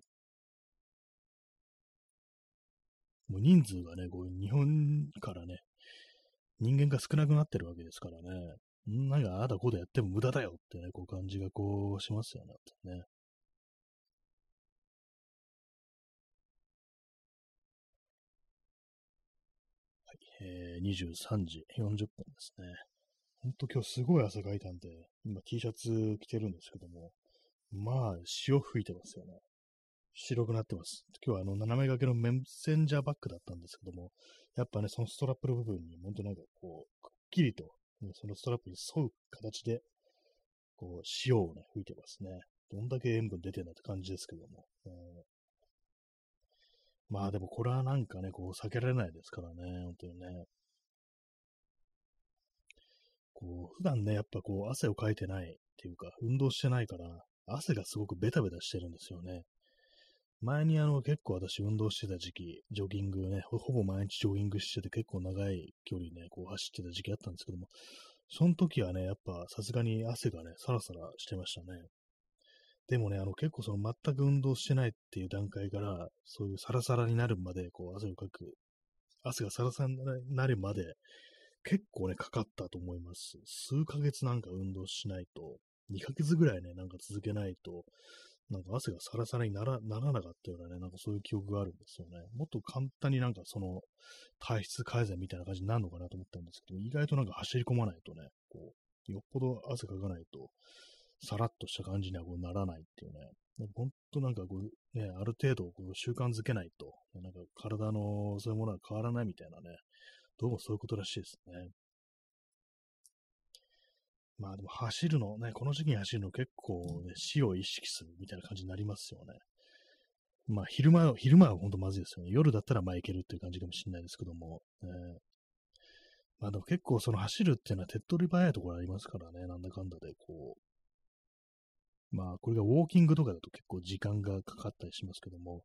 もう人数がね、こう日本からね、人間が少なくなってるわけですからね。なんかああだこうだやっても無駄だよってね、こう感じがこうしますよね。ね23時40分ですね。ほんと今日すごい汗かいたんで、今 T シャツ着てるんですけども、まあ、潮吹いてますよね。白くなってます。今日はあの、斜め掛けのメッセンジャーバッグだったんですけども、やっぱね、そのストラップの部分に、ほんとなんかこう、くっきりと、ね、そのストラップに沿う形で、こう、塩をね、吹いてますね。どんだけ塩分出てんだって感じですけども。えーまあでもこれはなんかね、こう避けられないですからね、本当にね。こう、普段ね、やっぱこう汗をかいてないっていうか、運動してないから、汗がすごくベタベタしてるんですよね。前にあの結構私運動してた時期、ジョギングね、ほぼ毎日ジョギングしてて結構長い距離ね、こう走ってた時期あったんですけども、その時はね、やっぱさすがに汗がね、サラサラしてましたね。でもね、あの結構その全く運動してないっていう段階から、そういうサラサラになるまで、こう汗をかく、汗がサラサラになるまで、結構ね、かかったと思います。数ヶ月なんか運動しないと、2ヶ月ぐらいね、なんか続けないと、なんか汗がサラサラにならならなかったようなね、なんかそういう記憶があるんですよね。もっと簡単になんかその体質改善みたいな感じになるのかなと思ったんですけど、意外となんか走り込まないとね、こう、よっぽど汗かかないと、さらっとした感じにはこうならないっていうね。本当なんかこう、ね、ある程度こう習慣づけないと、なんか体のそういうものは変わらないみたいなね、どうもそういうことらしいですね。まあでも走るのね、この時期に走るの結構ね、死を意識するみたいな感じになりますよね。まあ昼間、昼間は本当まずいですよね。夜だったらまあ行けるっていう感じかもしれないですけども。えまあでも結構その走るっていうのは手っ取り早いところありますからね、なんだかんだでこう、まあ、これがウォーキングとかだと結構時間がかかったりしますけども、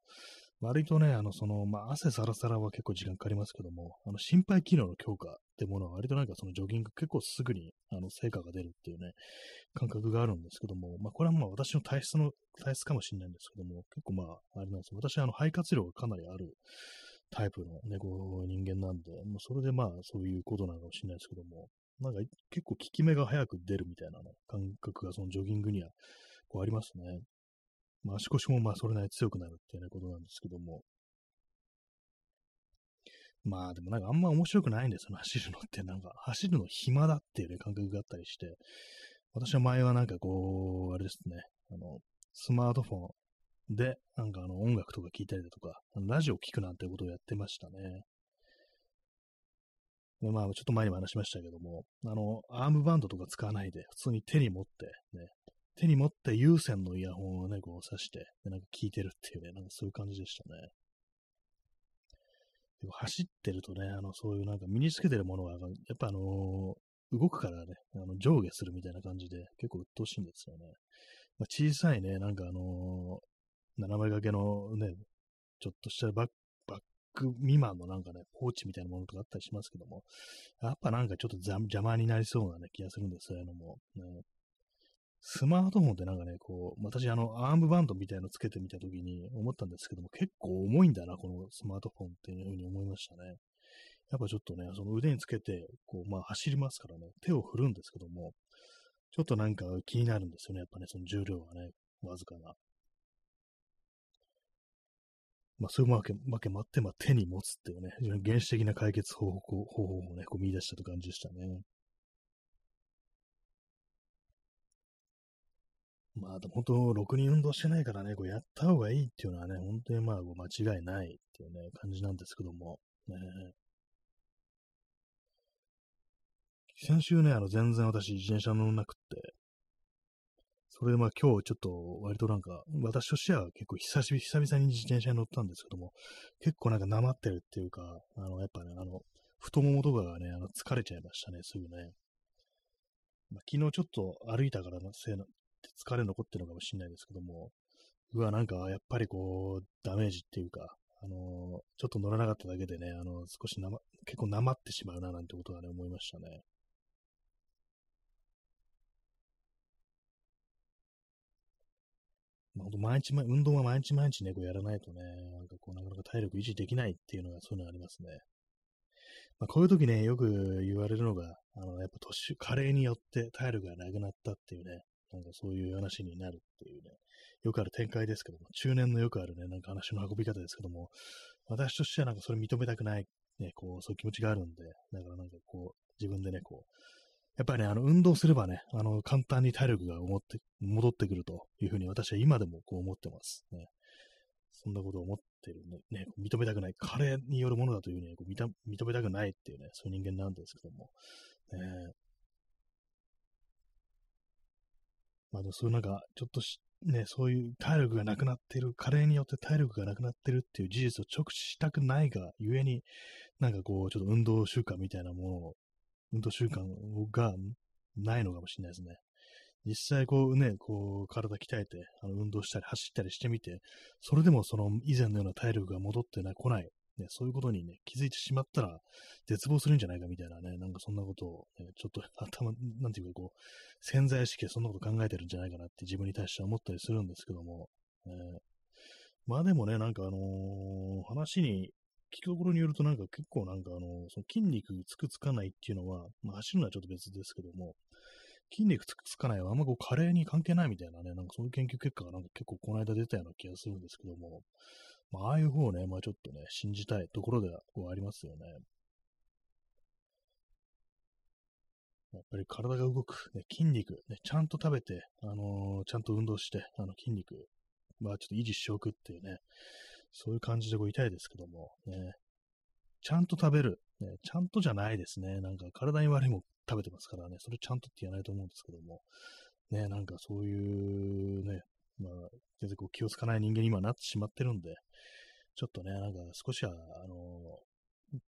割とね、あの、その、まあ、汗サラサラは結構時間かかりますけども、あの、心肺機能の強化ってものは割となんかそのジョギング結構すぐに、あの、成果が出るっていうね、感覚があるんですけども、まあ、これはまあ私の体質の、体質かもしれないんですけども、結構まあ、あれなんです私はあの、肺活量がかなりあるタイプのね、こう、人間なんで、まあ、それでまあ、そういうことなのかもしれないですけども、なんか結構効き目が早く出るみたいなね、感覚がそのジョギングには構ありますね。まあ、足腰もまあそれなりに強くなるっていうね、ことなんですけども。まあでもなんかあんま面白くないんですよ、走るのって。なんか走るの暇だっていうね、感覚があったりして。私は前はなんかこう、あれですね、あの、スマートフォンで、なんかあの音楽とか聴いたりだとか、ラジオ聴くなんてことをやってましたね。でまあ、ちょっと前にも話しましたけども、あの、アームバンドとか使わないで、普通に手に持って、ね、手に持って有線のイヤホンをね、こう刺して、でなんか聞いてるっていうね、なんかそういう感じでしたね。でも走ってるとね、あの、そういうなんか身につけてるものは、やっぱあのー、動くからね、あの上下するみたいな感じで、結構鬱陶しいんですよね。まあ、小さいね、なんかあのー、斜め掛けのね、ちょっとしたバッバック未満のなんかね、ポーチみたいなものとかあったりしますけども、やっぱなんかちょっと邪魔になりそうなね、気がするんです、そういうのも。ね、スマートフォンってなんかね、こう、私あの、アームバンドみたいのつけてみたときに思ったんですけども、結構重いんだな、このスマートフォンっていうふうに思いましたね。やっぱちょっとね、その腕につけて、こう、まあ走りますからね、手を振るんですけども、ちょっとなんか気になるんですよね、やっぱね、その重量がね、わずかな。まあ、そういうわけ、わけもあって、まあ、手に持つっていうね、非常に原始的な解決方法方法をね、こう見出したと感じでしたね。まあ、でも本当、ろくに運動してないからね、こうやった方がいいっていうのはね、本当にまあ、間違いないっていうね、感じなんですけども、ね、先週ね、あの、全然私、自転車乗らなくって、それでまあ今日ちょっと割となんか、私としては結構久しぶり久々に自転車に乗ったんですけども、結構なんかなまってるっていうか、あの、やっぱね、あの、太ももとかがね、あの疲れちゃいましたね、すぐね。まあ、昨日ちょっと歩いたからのせいな、疲れ残ってるのかもしれないですけども、うわ、なんかやっぱりこう、ダメージっていうか、あの、ちょっと乗らなかっただけでね、あの、少しなま、結構なまってしまうな、なんてことはね、思いましたね。まあ、毎日、運動は毎日毎日ね、こうやらないとね、なんかこう、なかなか体力維持できないっていうのが、そういうのありますね。まあ、こういう時ね、よく言われるのが、あの、やっぱ年、加齢によって体力がなくなったっていうね、なんかそういう話になるっていうね、よくある展開ですけども、中年のよくあるね、なんか話の運び方ですけども、私としてはなんかそれ認めたくない、ね、こう、そういう気持ちがあるんで、だからなんかこう、自分でね、こう、やっぱりね、あの、運動すればね、あの、簡単に体力が思って、戻ってくるというふうに私は今でもこう思ってます。ね。そんなことを思ってるんで、ね、認めたくない、加齢によるものだというふうに、こう認めたくないっていうね、そういう人間なんですけども、ね、まあ、そういうなんか、ちょっとし、ね、そういう体力がなくなってる、加齢によって体力がなくなってるっていう事実を直視したくないがゆえに、なんかこう、ちょっと運動習慣みたいなものを運動習慣がないのかもしれないですね。実際こうね、こう体鍛えて、あの運動したり走ったりしてみて、それでもその以前のような体力が戻ってな来ない、ね、そういうことにね、気づいてしまったら絶望するんじゃないかみたいなね、なんかそんなことを、ね、ちょっと [LAUGHS] 頭、なんていうかこう、潜在意識でそんなこと考えてるんじゃないかなって自分に対しては思ったりするんですけども、えー、まあでもね、なんかあのー、話に聞くところによるとなんか結構なんかあの、その筋肉つくつかないっていうのは、まあ走るのはちょっと別ですけども、筋肉つくつかないはあんまこう加齢に関係ないみたいなね、なんかそういう研究結果がなんか結構この間出たような気がするんですけども、まあああいう方をね、まあちょっとね、信じたいところではこうありますよね。やっぱり体が動く、ね、筋肉、ね、ちゃんと食べて、あのー、ちゃんと運動して、あの筋肉、まあちょっと維持しておくっていうね、そういう感じでこう痛いですけども、ね、ちゃんと食べる、ね、ちゃんとじゃないですね。なんか体に悪いも食べてますからね、それちゃんとって言わないと思うんですけども、ね、なんかそういうね、まあ、全然こう気をつかない人間に今なってしまってるんで、ちょっとね、なんか少しは、あの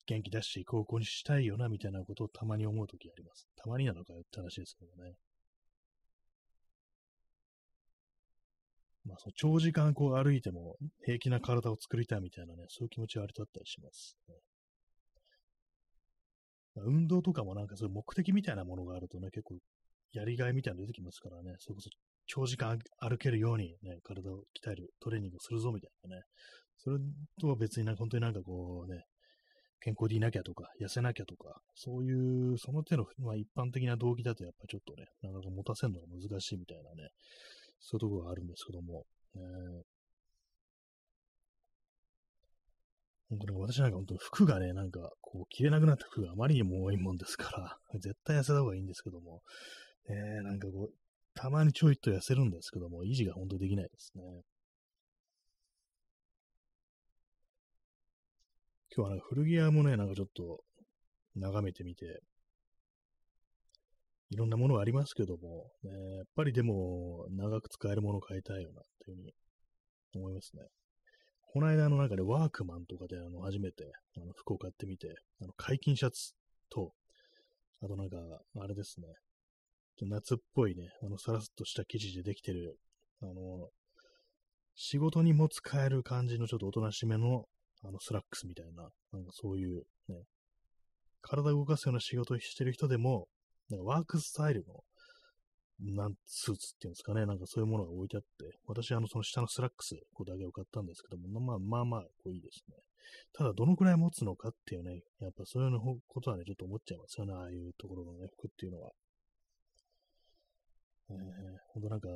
元気出していこう、こうにしたいよな、みたいなことをたまに思うときあります。たまになのかよって話ですけどね。まあ、その長時間こう歩いても平気な体を作りたいみたいなね、そういう気持ちはありとったりします、まあ、運動とかもなんかそういう目的みたいなものがあるとね、結構やりがいみたいなの出てきますからね、それこそ長時間歩けるようにね、体を鍛えるトレーニングをするぞみたいなね、それとは別になんか本当になんかこうね、健康でいなきゃとか、痩せなきゃとか、そういう、その手の、まあ、一般的な動機だとやっぱちょっとね、なかなか持たせるのが難しいみたいなね、そういうところがあるんですけども、えー、本当に私なんか本当に服がね、なんかこう着れなくなった服があまりにも多いもんですから、絶対痩せた方がいいんですけども、えー、なんかこう、たまにちょいと痩せるんですけども、維持が本当にできないですね。今日はなんか古着屋もね、なんかちょっと眺めてみて、いろんなものがありますけども、ね、やっぱりでも、長く使えるものを買いたいよな、っていうふうに思いますね。この間の中でワークマンとかであの初めてあの服を買ってみて、あの開襟シャツと、あとなんか、あれですね、夏っぽいね、あのさらっとした生地でできてる、あの、仕事にも使える感じのちょっとおとなしめのあのスラックスみたいな、なんかそういうね、体を動かすような仕事をしてる人でも、なんかワークスタイルの、なん、スーツっていうんですかね、なんかそういうものが置いてあって、私、あの、その下のスラックス、こうだけを買ったんですけども、まあまあまあ、こういいですね。ただ、どのくらい持つのかっていうね、やっぱそういうのことはね、ちょっと思っちゃいますよね、ああいうところのね、服っていうのは。えー、ほんとなんか、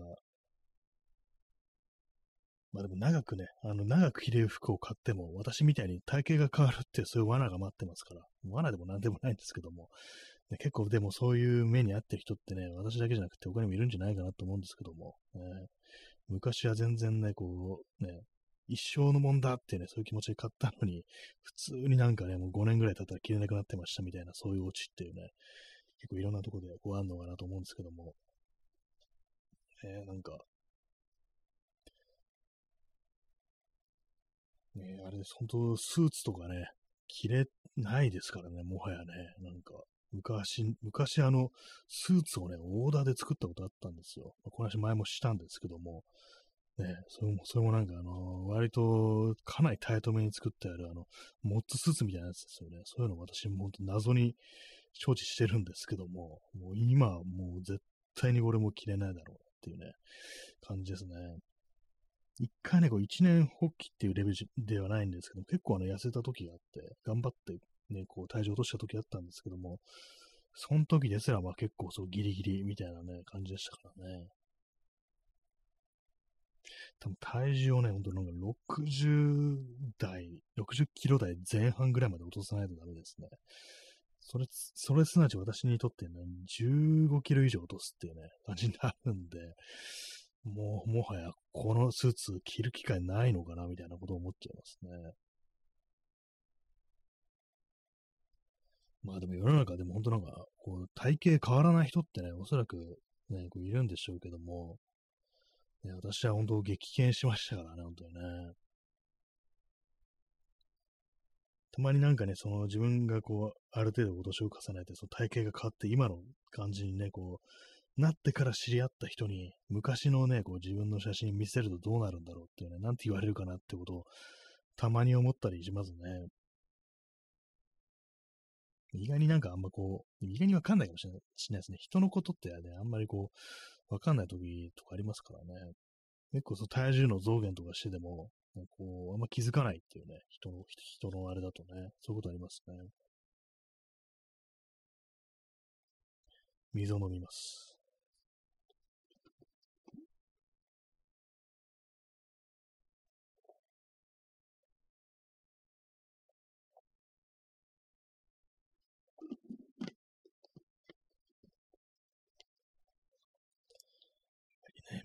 まあでも長くね、あの、長く着れる服を買っても、私みたいに体型が変わるってそういう罠が待ってますから、罠でも何でもないんですけども、ね、結構でもそういう目に遭ってる人ってね、私だけじゃなくて他にもいるんじゃないかなと思うんですけども、ね、昔は全然ね、こう、ね、一生のもんだってね、そういう気持ちで買ったのに、普通になんかね、もう5年ぐらい経ったら着れなくなってましたみたいな、そういうオチっていうね、結構いろんなとこでこうあんのかなと思うんですけども、えー、なんか、ね、あれです、本当スーツとかね、着れないですからね、もはやね、なんか、昔、昔あの、スーツをね、オーダーで作ったことあったんですよ。この話前もしたんですけども、ね、それも、それもなんかあの、割とかなりタイトめに作ってあるあの、モッツスーツみたいなやつですよね。そういうの私も本当謎に承知してるんですけども、もう今、もう絶対にこれも着れないだろうっていうね、感じですね。一回ね、こう一年発起っていうレベルではないんですけど、結構あの痩せた時があって、頑張ってね、こう体重落とした時あったんですけども、その時ですらまあ結構そうギリギリみたいなね、感じでしたからね。多分体重をね、ほんとなんか60代、60キロ台前半ぐらいまで落とさないとダメですね。それ、それすなわち私にとってね、15キロ以上落とすっていうね、感じになるんで、もう、もはやこのスーツ着る機会ないのかな、みたいなことを思っちゃいますね。まあでも世の中でも本当なんか、こう体型変わらない人ってね、おそらくね、こういるんでしょうけども、ね、私は本当激減しましたからね、本当にね。たまになんかね、その自分がこう、ある程度お年を重ねて、その体型が変わって今の感じにね、こう、なってから知り合った人に、昔のね、こう自分の写真見せるとどうなるんだろうっていうね、なんて言われるかなってことを、たまに思ったりしますね。意外になんかあんまこう、意外にわかんないかもしれないですね。人のことってね、あんまりこう、わかんない時とかありますからね。結構その体重の増減とかしてでも、こう、あんま気づかないっていうね、人の、人のあれだとね、そういうことありますね。水を飲みます。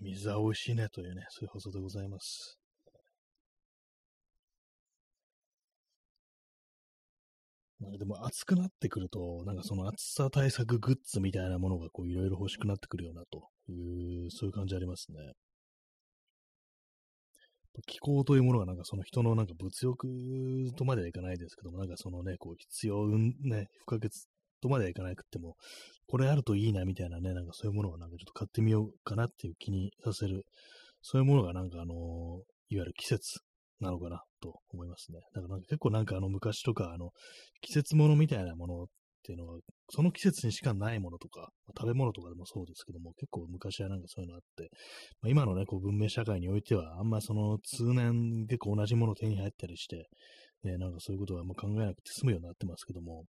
水は美味しいねというね、そういう放送でございます。でも暑くなってくると、なんかその暑さ対策グッズみたいなものがこういろいろ欲しくなってくるようなという、そういう感じありますね。気候というものがなんかその人のなんか物欲とまではいかないですけども、なんかそのね、こう必要、ね、不可欠とまではいかなくても、これあるといいなみたいなね、なんかそういうものをなんかちょっと買ってみようかなっていう気にさせる、そういうものがなんかあのいわゆる季節なのかなと思いますね。だからなんか結構なんかあの昔とかあの季節物みたいなものっていうのは、その季節にしかないものとか、食べ物とかでもそうですけども、結構昔はなんかそういうのあって、まあ、今のね、こう文明社会においては、あんまその通年結構同じもの手に入ったりして、ね、なんかそういうことはあんま考えなくて済むようになってますけども、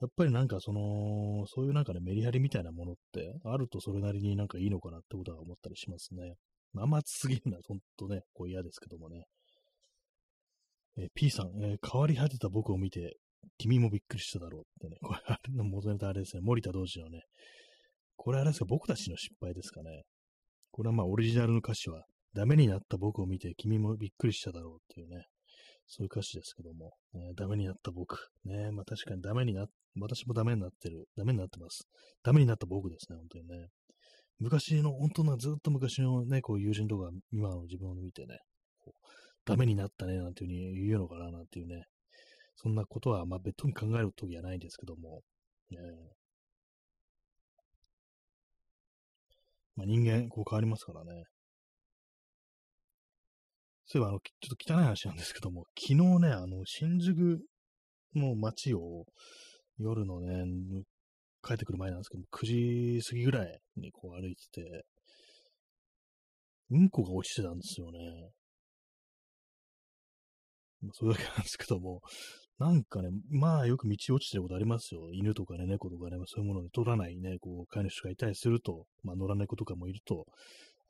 やっぱりなんかその、そういうなんかね、メリハリみたいなものってあるとそれなりになんかいいのかなってことは思ったりしますね。まあ、ま暑すぎるのはほんとね、こう嫌ですけどもね。え、P さん、えー、変わり果てた僕を見て、君もびっくりしただろうってね、[LAUGHS] これ、あれの元ネタあれですね、森田同士のね、これあれですか、僕たちの失敗ですかね。これはまあオリジナルの歌詞は、ダメになった僕を見て君もびっくりしただろうっていうね、そういう歌詞ですけども、ね、ダメになった僕。ね、まあ確かにダメにな、私もダメになってる。ダメになってます。ダメになった僕ですね、本当にね。昔の、本当な、ずっと昔のね、こう友人とか、今の自分を見てね、ダメになったね、なんていうふうに言うのかな、なんていうね。そんなことは、まあ別途に考えるときはないんですけども、ね、まあ人間、こう変わりますからね。そういえば、あの、ちょっと汚い話なんですけども、昨日ね、あの、新宿の街を夜のね、帰ってくる前なんですけど、9時過ぎぐらいにこう歩いてて、うんこが落ちてたんですよね。それだけなんですけども、なんかね、まあよく道落ちてることありますよ。犬とかね、猫とかね、そういうもので取らないね、こう、飼い主がいたりすると、まあ野良猫とかもいると、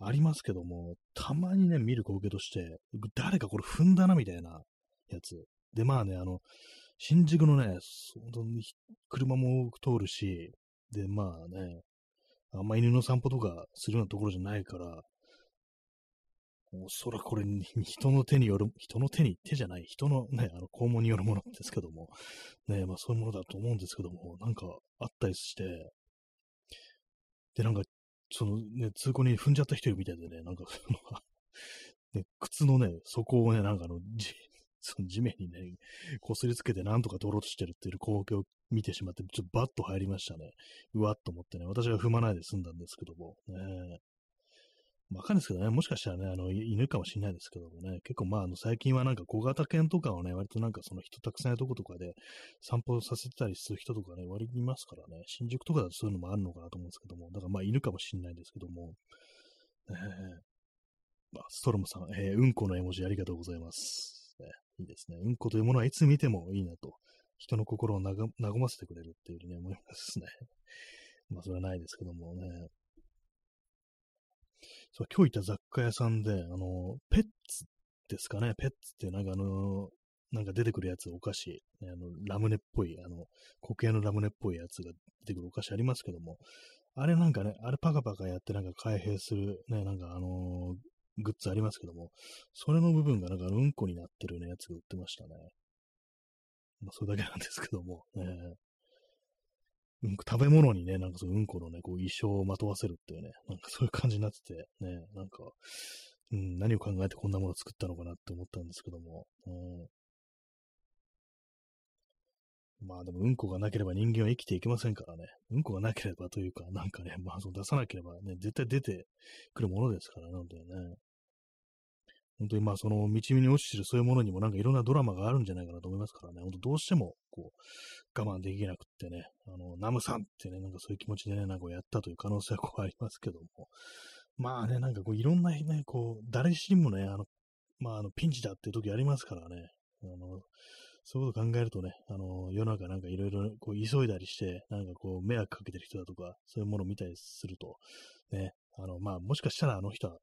ありますけども、たまにね、見る光景として、誰かこれ踏んだなみたいなやつ。で、まあね、あの、新宿のね、本当に車も多く通るし、で、まあね、あんま犬の散歩とかするようなところじゃないから、おそらくこれ、人の手による、人の手に、手じゃない、人のね、あの、肛門によるものですけども、ね、まあそういうものだと思うんですけども、なんかあったりして、で、なんか、そのね、通行に踏んじゃった人いるみたいでね、なんか、[LAUGHS] ね、靴のね、底をね、なんかあの、その地面にね、こすりつけてなんとか取ろうとしてるっていう光景を見てしまって、ちょっとバッと入りましたね。うわっと思ってね、私は踏まないで済んだんですけども、ね、わかんないですけどね、もしかしたらね、あの、犬かもしれないですけどもね、結構まあ、あの、最近はなんか小型犬とかをね、割となんかその人たくさんいるとことかで散歩させてたりする人とかね、割にいますからね、新宿とかだとそういうのもあるのかなと思うんですけども、だからまあ、犬かもしれないですけども、えー、まあ、ストロムさん、えー、うんこの絵文字ありがとうございます。ね、いいですね。うんこというものはいつ見てもいいなと、人の心を和ませてくれるっていうふうに思いますね。[LAUGHS] まあ、それはないですけどもね。そう、今日行った雑貨屋さんで、あの、ペッツですかね、ペッツってなんかあの、なんか出てくるやつ、お菓子、あの、ラムネっぽい、あの、固形のラムネっぽいやつが出てくるお菓子ありますけども、あれなんかね、あれパカパカやってなんか開閉する、ね、なんかあのー、グッズありますけども、それの部分がなんかうんこになってるね、やつが売ってましたね。まあ、それだけなんですけども、ね、食べ物にね、なんかそのうんこのね、こう、衣装をまとわせるっていうね、なんかそういう感じになってて、ね、なんか、うん、何を考えてこんなものを作ったのかなって思ったんですけども、うん、まあでも、うんこがなければ人間は生きていけませんからね。うんこがなければというか、なんかね、まあそう出さなければね、絶対出てくるものですからね、本当にね。本当にまあその道に落ちてるそういうものにもなんかいろんなドラマがあるんじゃないかなと思いますからね、本当どうしてもこう、我慢できなくってね、あの、ナムさんってね、なんかそういう気持ちでね、なんかやったという可能性はこうありますけども、まあね、なんかこういろんなね、こう、誰しもね、あの、まああの、ピンチだっていう時ありますからね、あの、そういうこと考えるとね、あの、世の中なんかいろいろこう急いだりして、なんかこう迷惑かけてる人だとか、そういうものを見たりすると、ね、あの、まあもしかしたらあの人は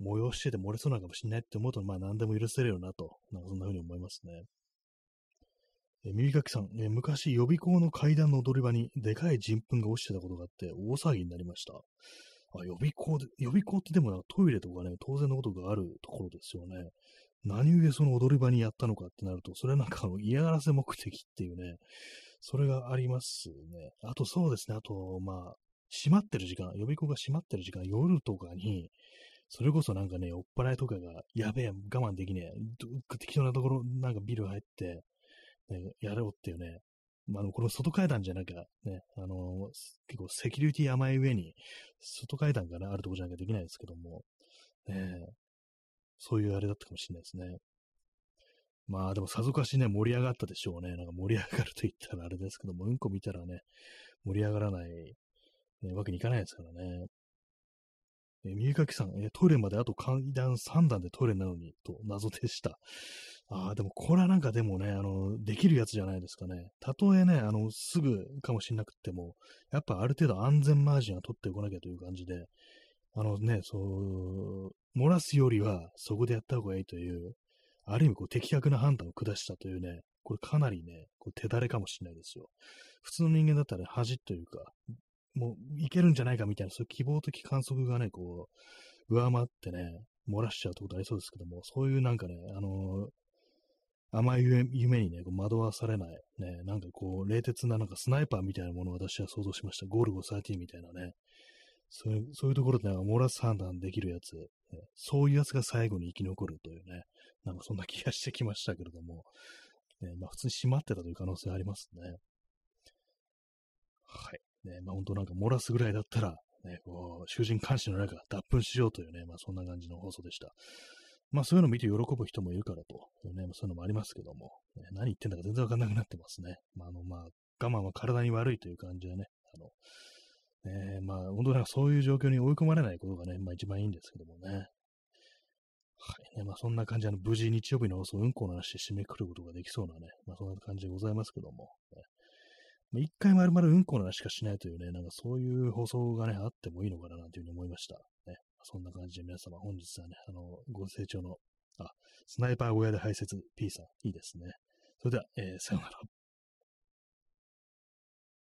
催してて漏れそうなのかもしれないって思うと、まあ何でも許せるよなと、なんかそんな風に思いますね。え耳かきさん、え昔予備校の階段の踊り場にでかい人糞が落ちてたことがあって大騒ぎになりました。あ予備校で、予備校ってでもトイレとかね、当然のことがあるところですよね。何故その踊り場にやったのかってなると、それはなんか嫌がらせ目的っていうね、それがありますね。あとそうですね、あと、まあ、閉まってる時間、予備校が閉まってる時間、夜とかに、それこそなんかね、酔っ払いとかが、やべえ、我慢できねえ、どっか適当なところ、なんかビル入って、ね、やろうっていうね、まあの、この外階段じゃなきゃ、ね、あの結構セキュリティ甘い上に、外階段が、ね、あるとこじゃなきゃできないですけども、ね、えそういうあれだったかもしれないですね。まあでもさぞかしね、盛り上がったでしょうね。なんか盛り上がると言ったらあれですけども、うんこ見たらね、盛り上がらない、ね、わけにいかないですからね。え三かきさん、えトイレまであと階段3段でトイレなのに、と謎でした。ああ、でもこれはなんかでもね、あの、できるやつじゃないですかね。たとえね、あの、すぐかもしれなくても、やっぱある程度安全マージンは取っておかなきゃという感じで、あのね、そう、漏らすよりはそこでやった方がいいという、ある意味こう的確な判断を下したというね、これかなりね、こう手だれかもしれないですよ。普通の人間だったら恥というか、もういけるんじゃないかみたいな、そういう希望的観測がね、こう、上回ってね、漏らしちゃうってことありそうですけども、そういうなんかね、あの甘い夢にね、こう惑わされない、ね、なんかこう、冷徹ななんかスナイパーみたいなものを私は想像しました。ゴールゴ13みたいなね。そういう、そういうところでなんか漏らす判断できるやつ、ね、そういうやつが最後に生き残るというね、なんかそんな気がしてきましたけれども、ね、まあ普通に閉まってたという可能性ありますね。はい。ね、まあ本当なんか漏らすぐらいだったら、ね、こう、囚人監視の中、脱粉しようというね、まあそんな感じの放送でした。まあそういうのを見て喜ぶ人もいるからとね、そういうのもありますけども、ね、何言ってんだか全然わかんなくなってますね。まああの、まあ我慢は体に悪いという感じでね、あの、ね、まあ本当なんかそういう状況に追い込まれないことがね、まあ一番いいんですけどもね。はいね、まあそんな感じで、無事日曜日の放送、うんこの話で締めくることができそうなね、まあそんな感じでございますけども、ね、一回丸々うんこの話しかしないというね、なんかそういう放送がね、あってもいいのかななんていうふうに思いました。ね。そんな感じで皆様、本日はね、あの、ご清聴の、あ、スナイパー小屋で排泄 P さん、いいですね。それでは、えー、さようなら。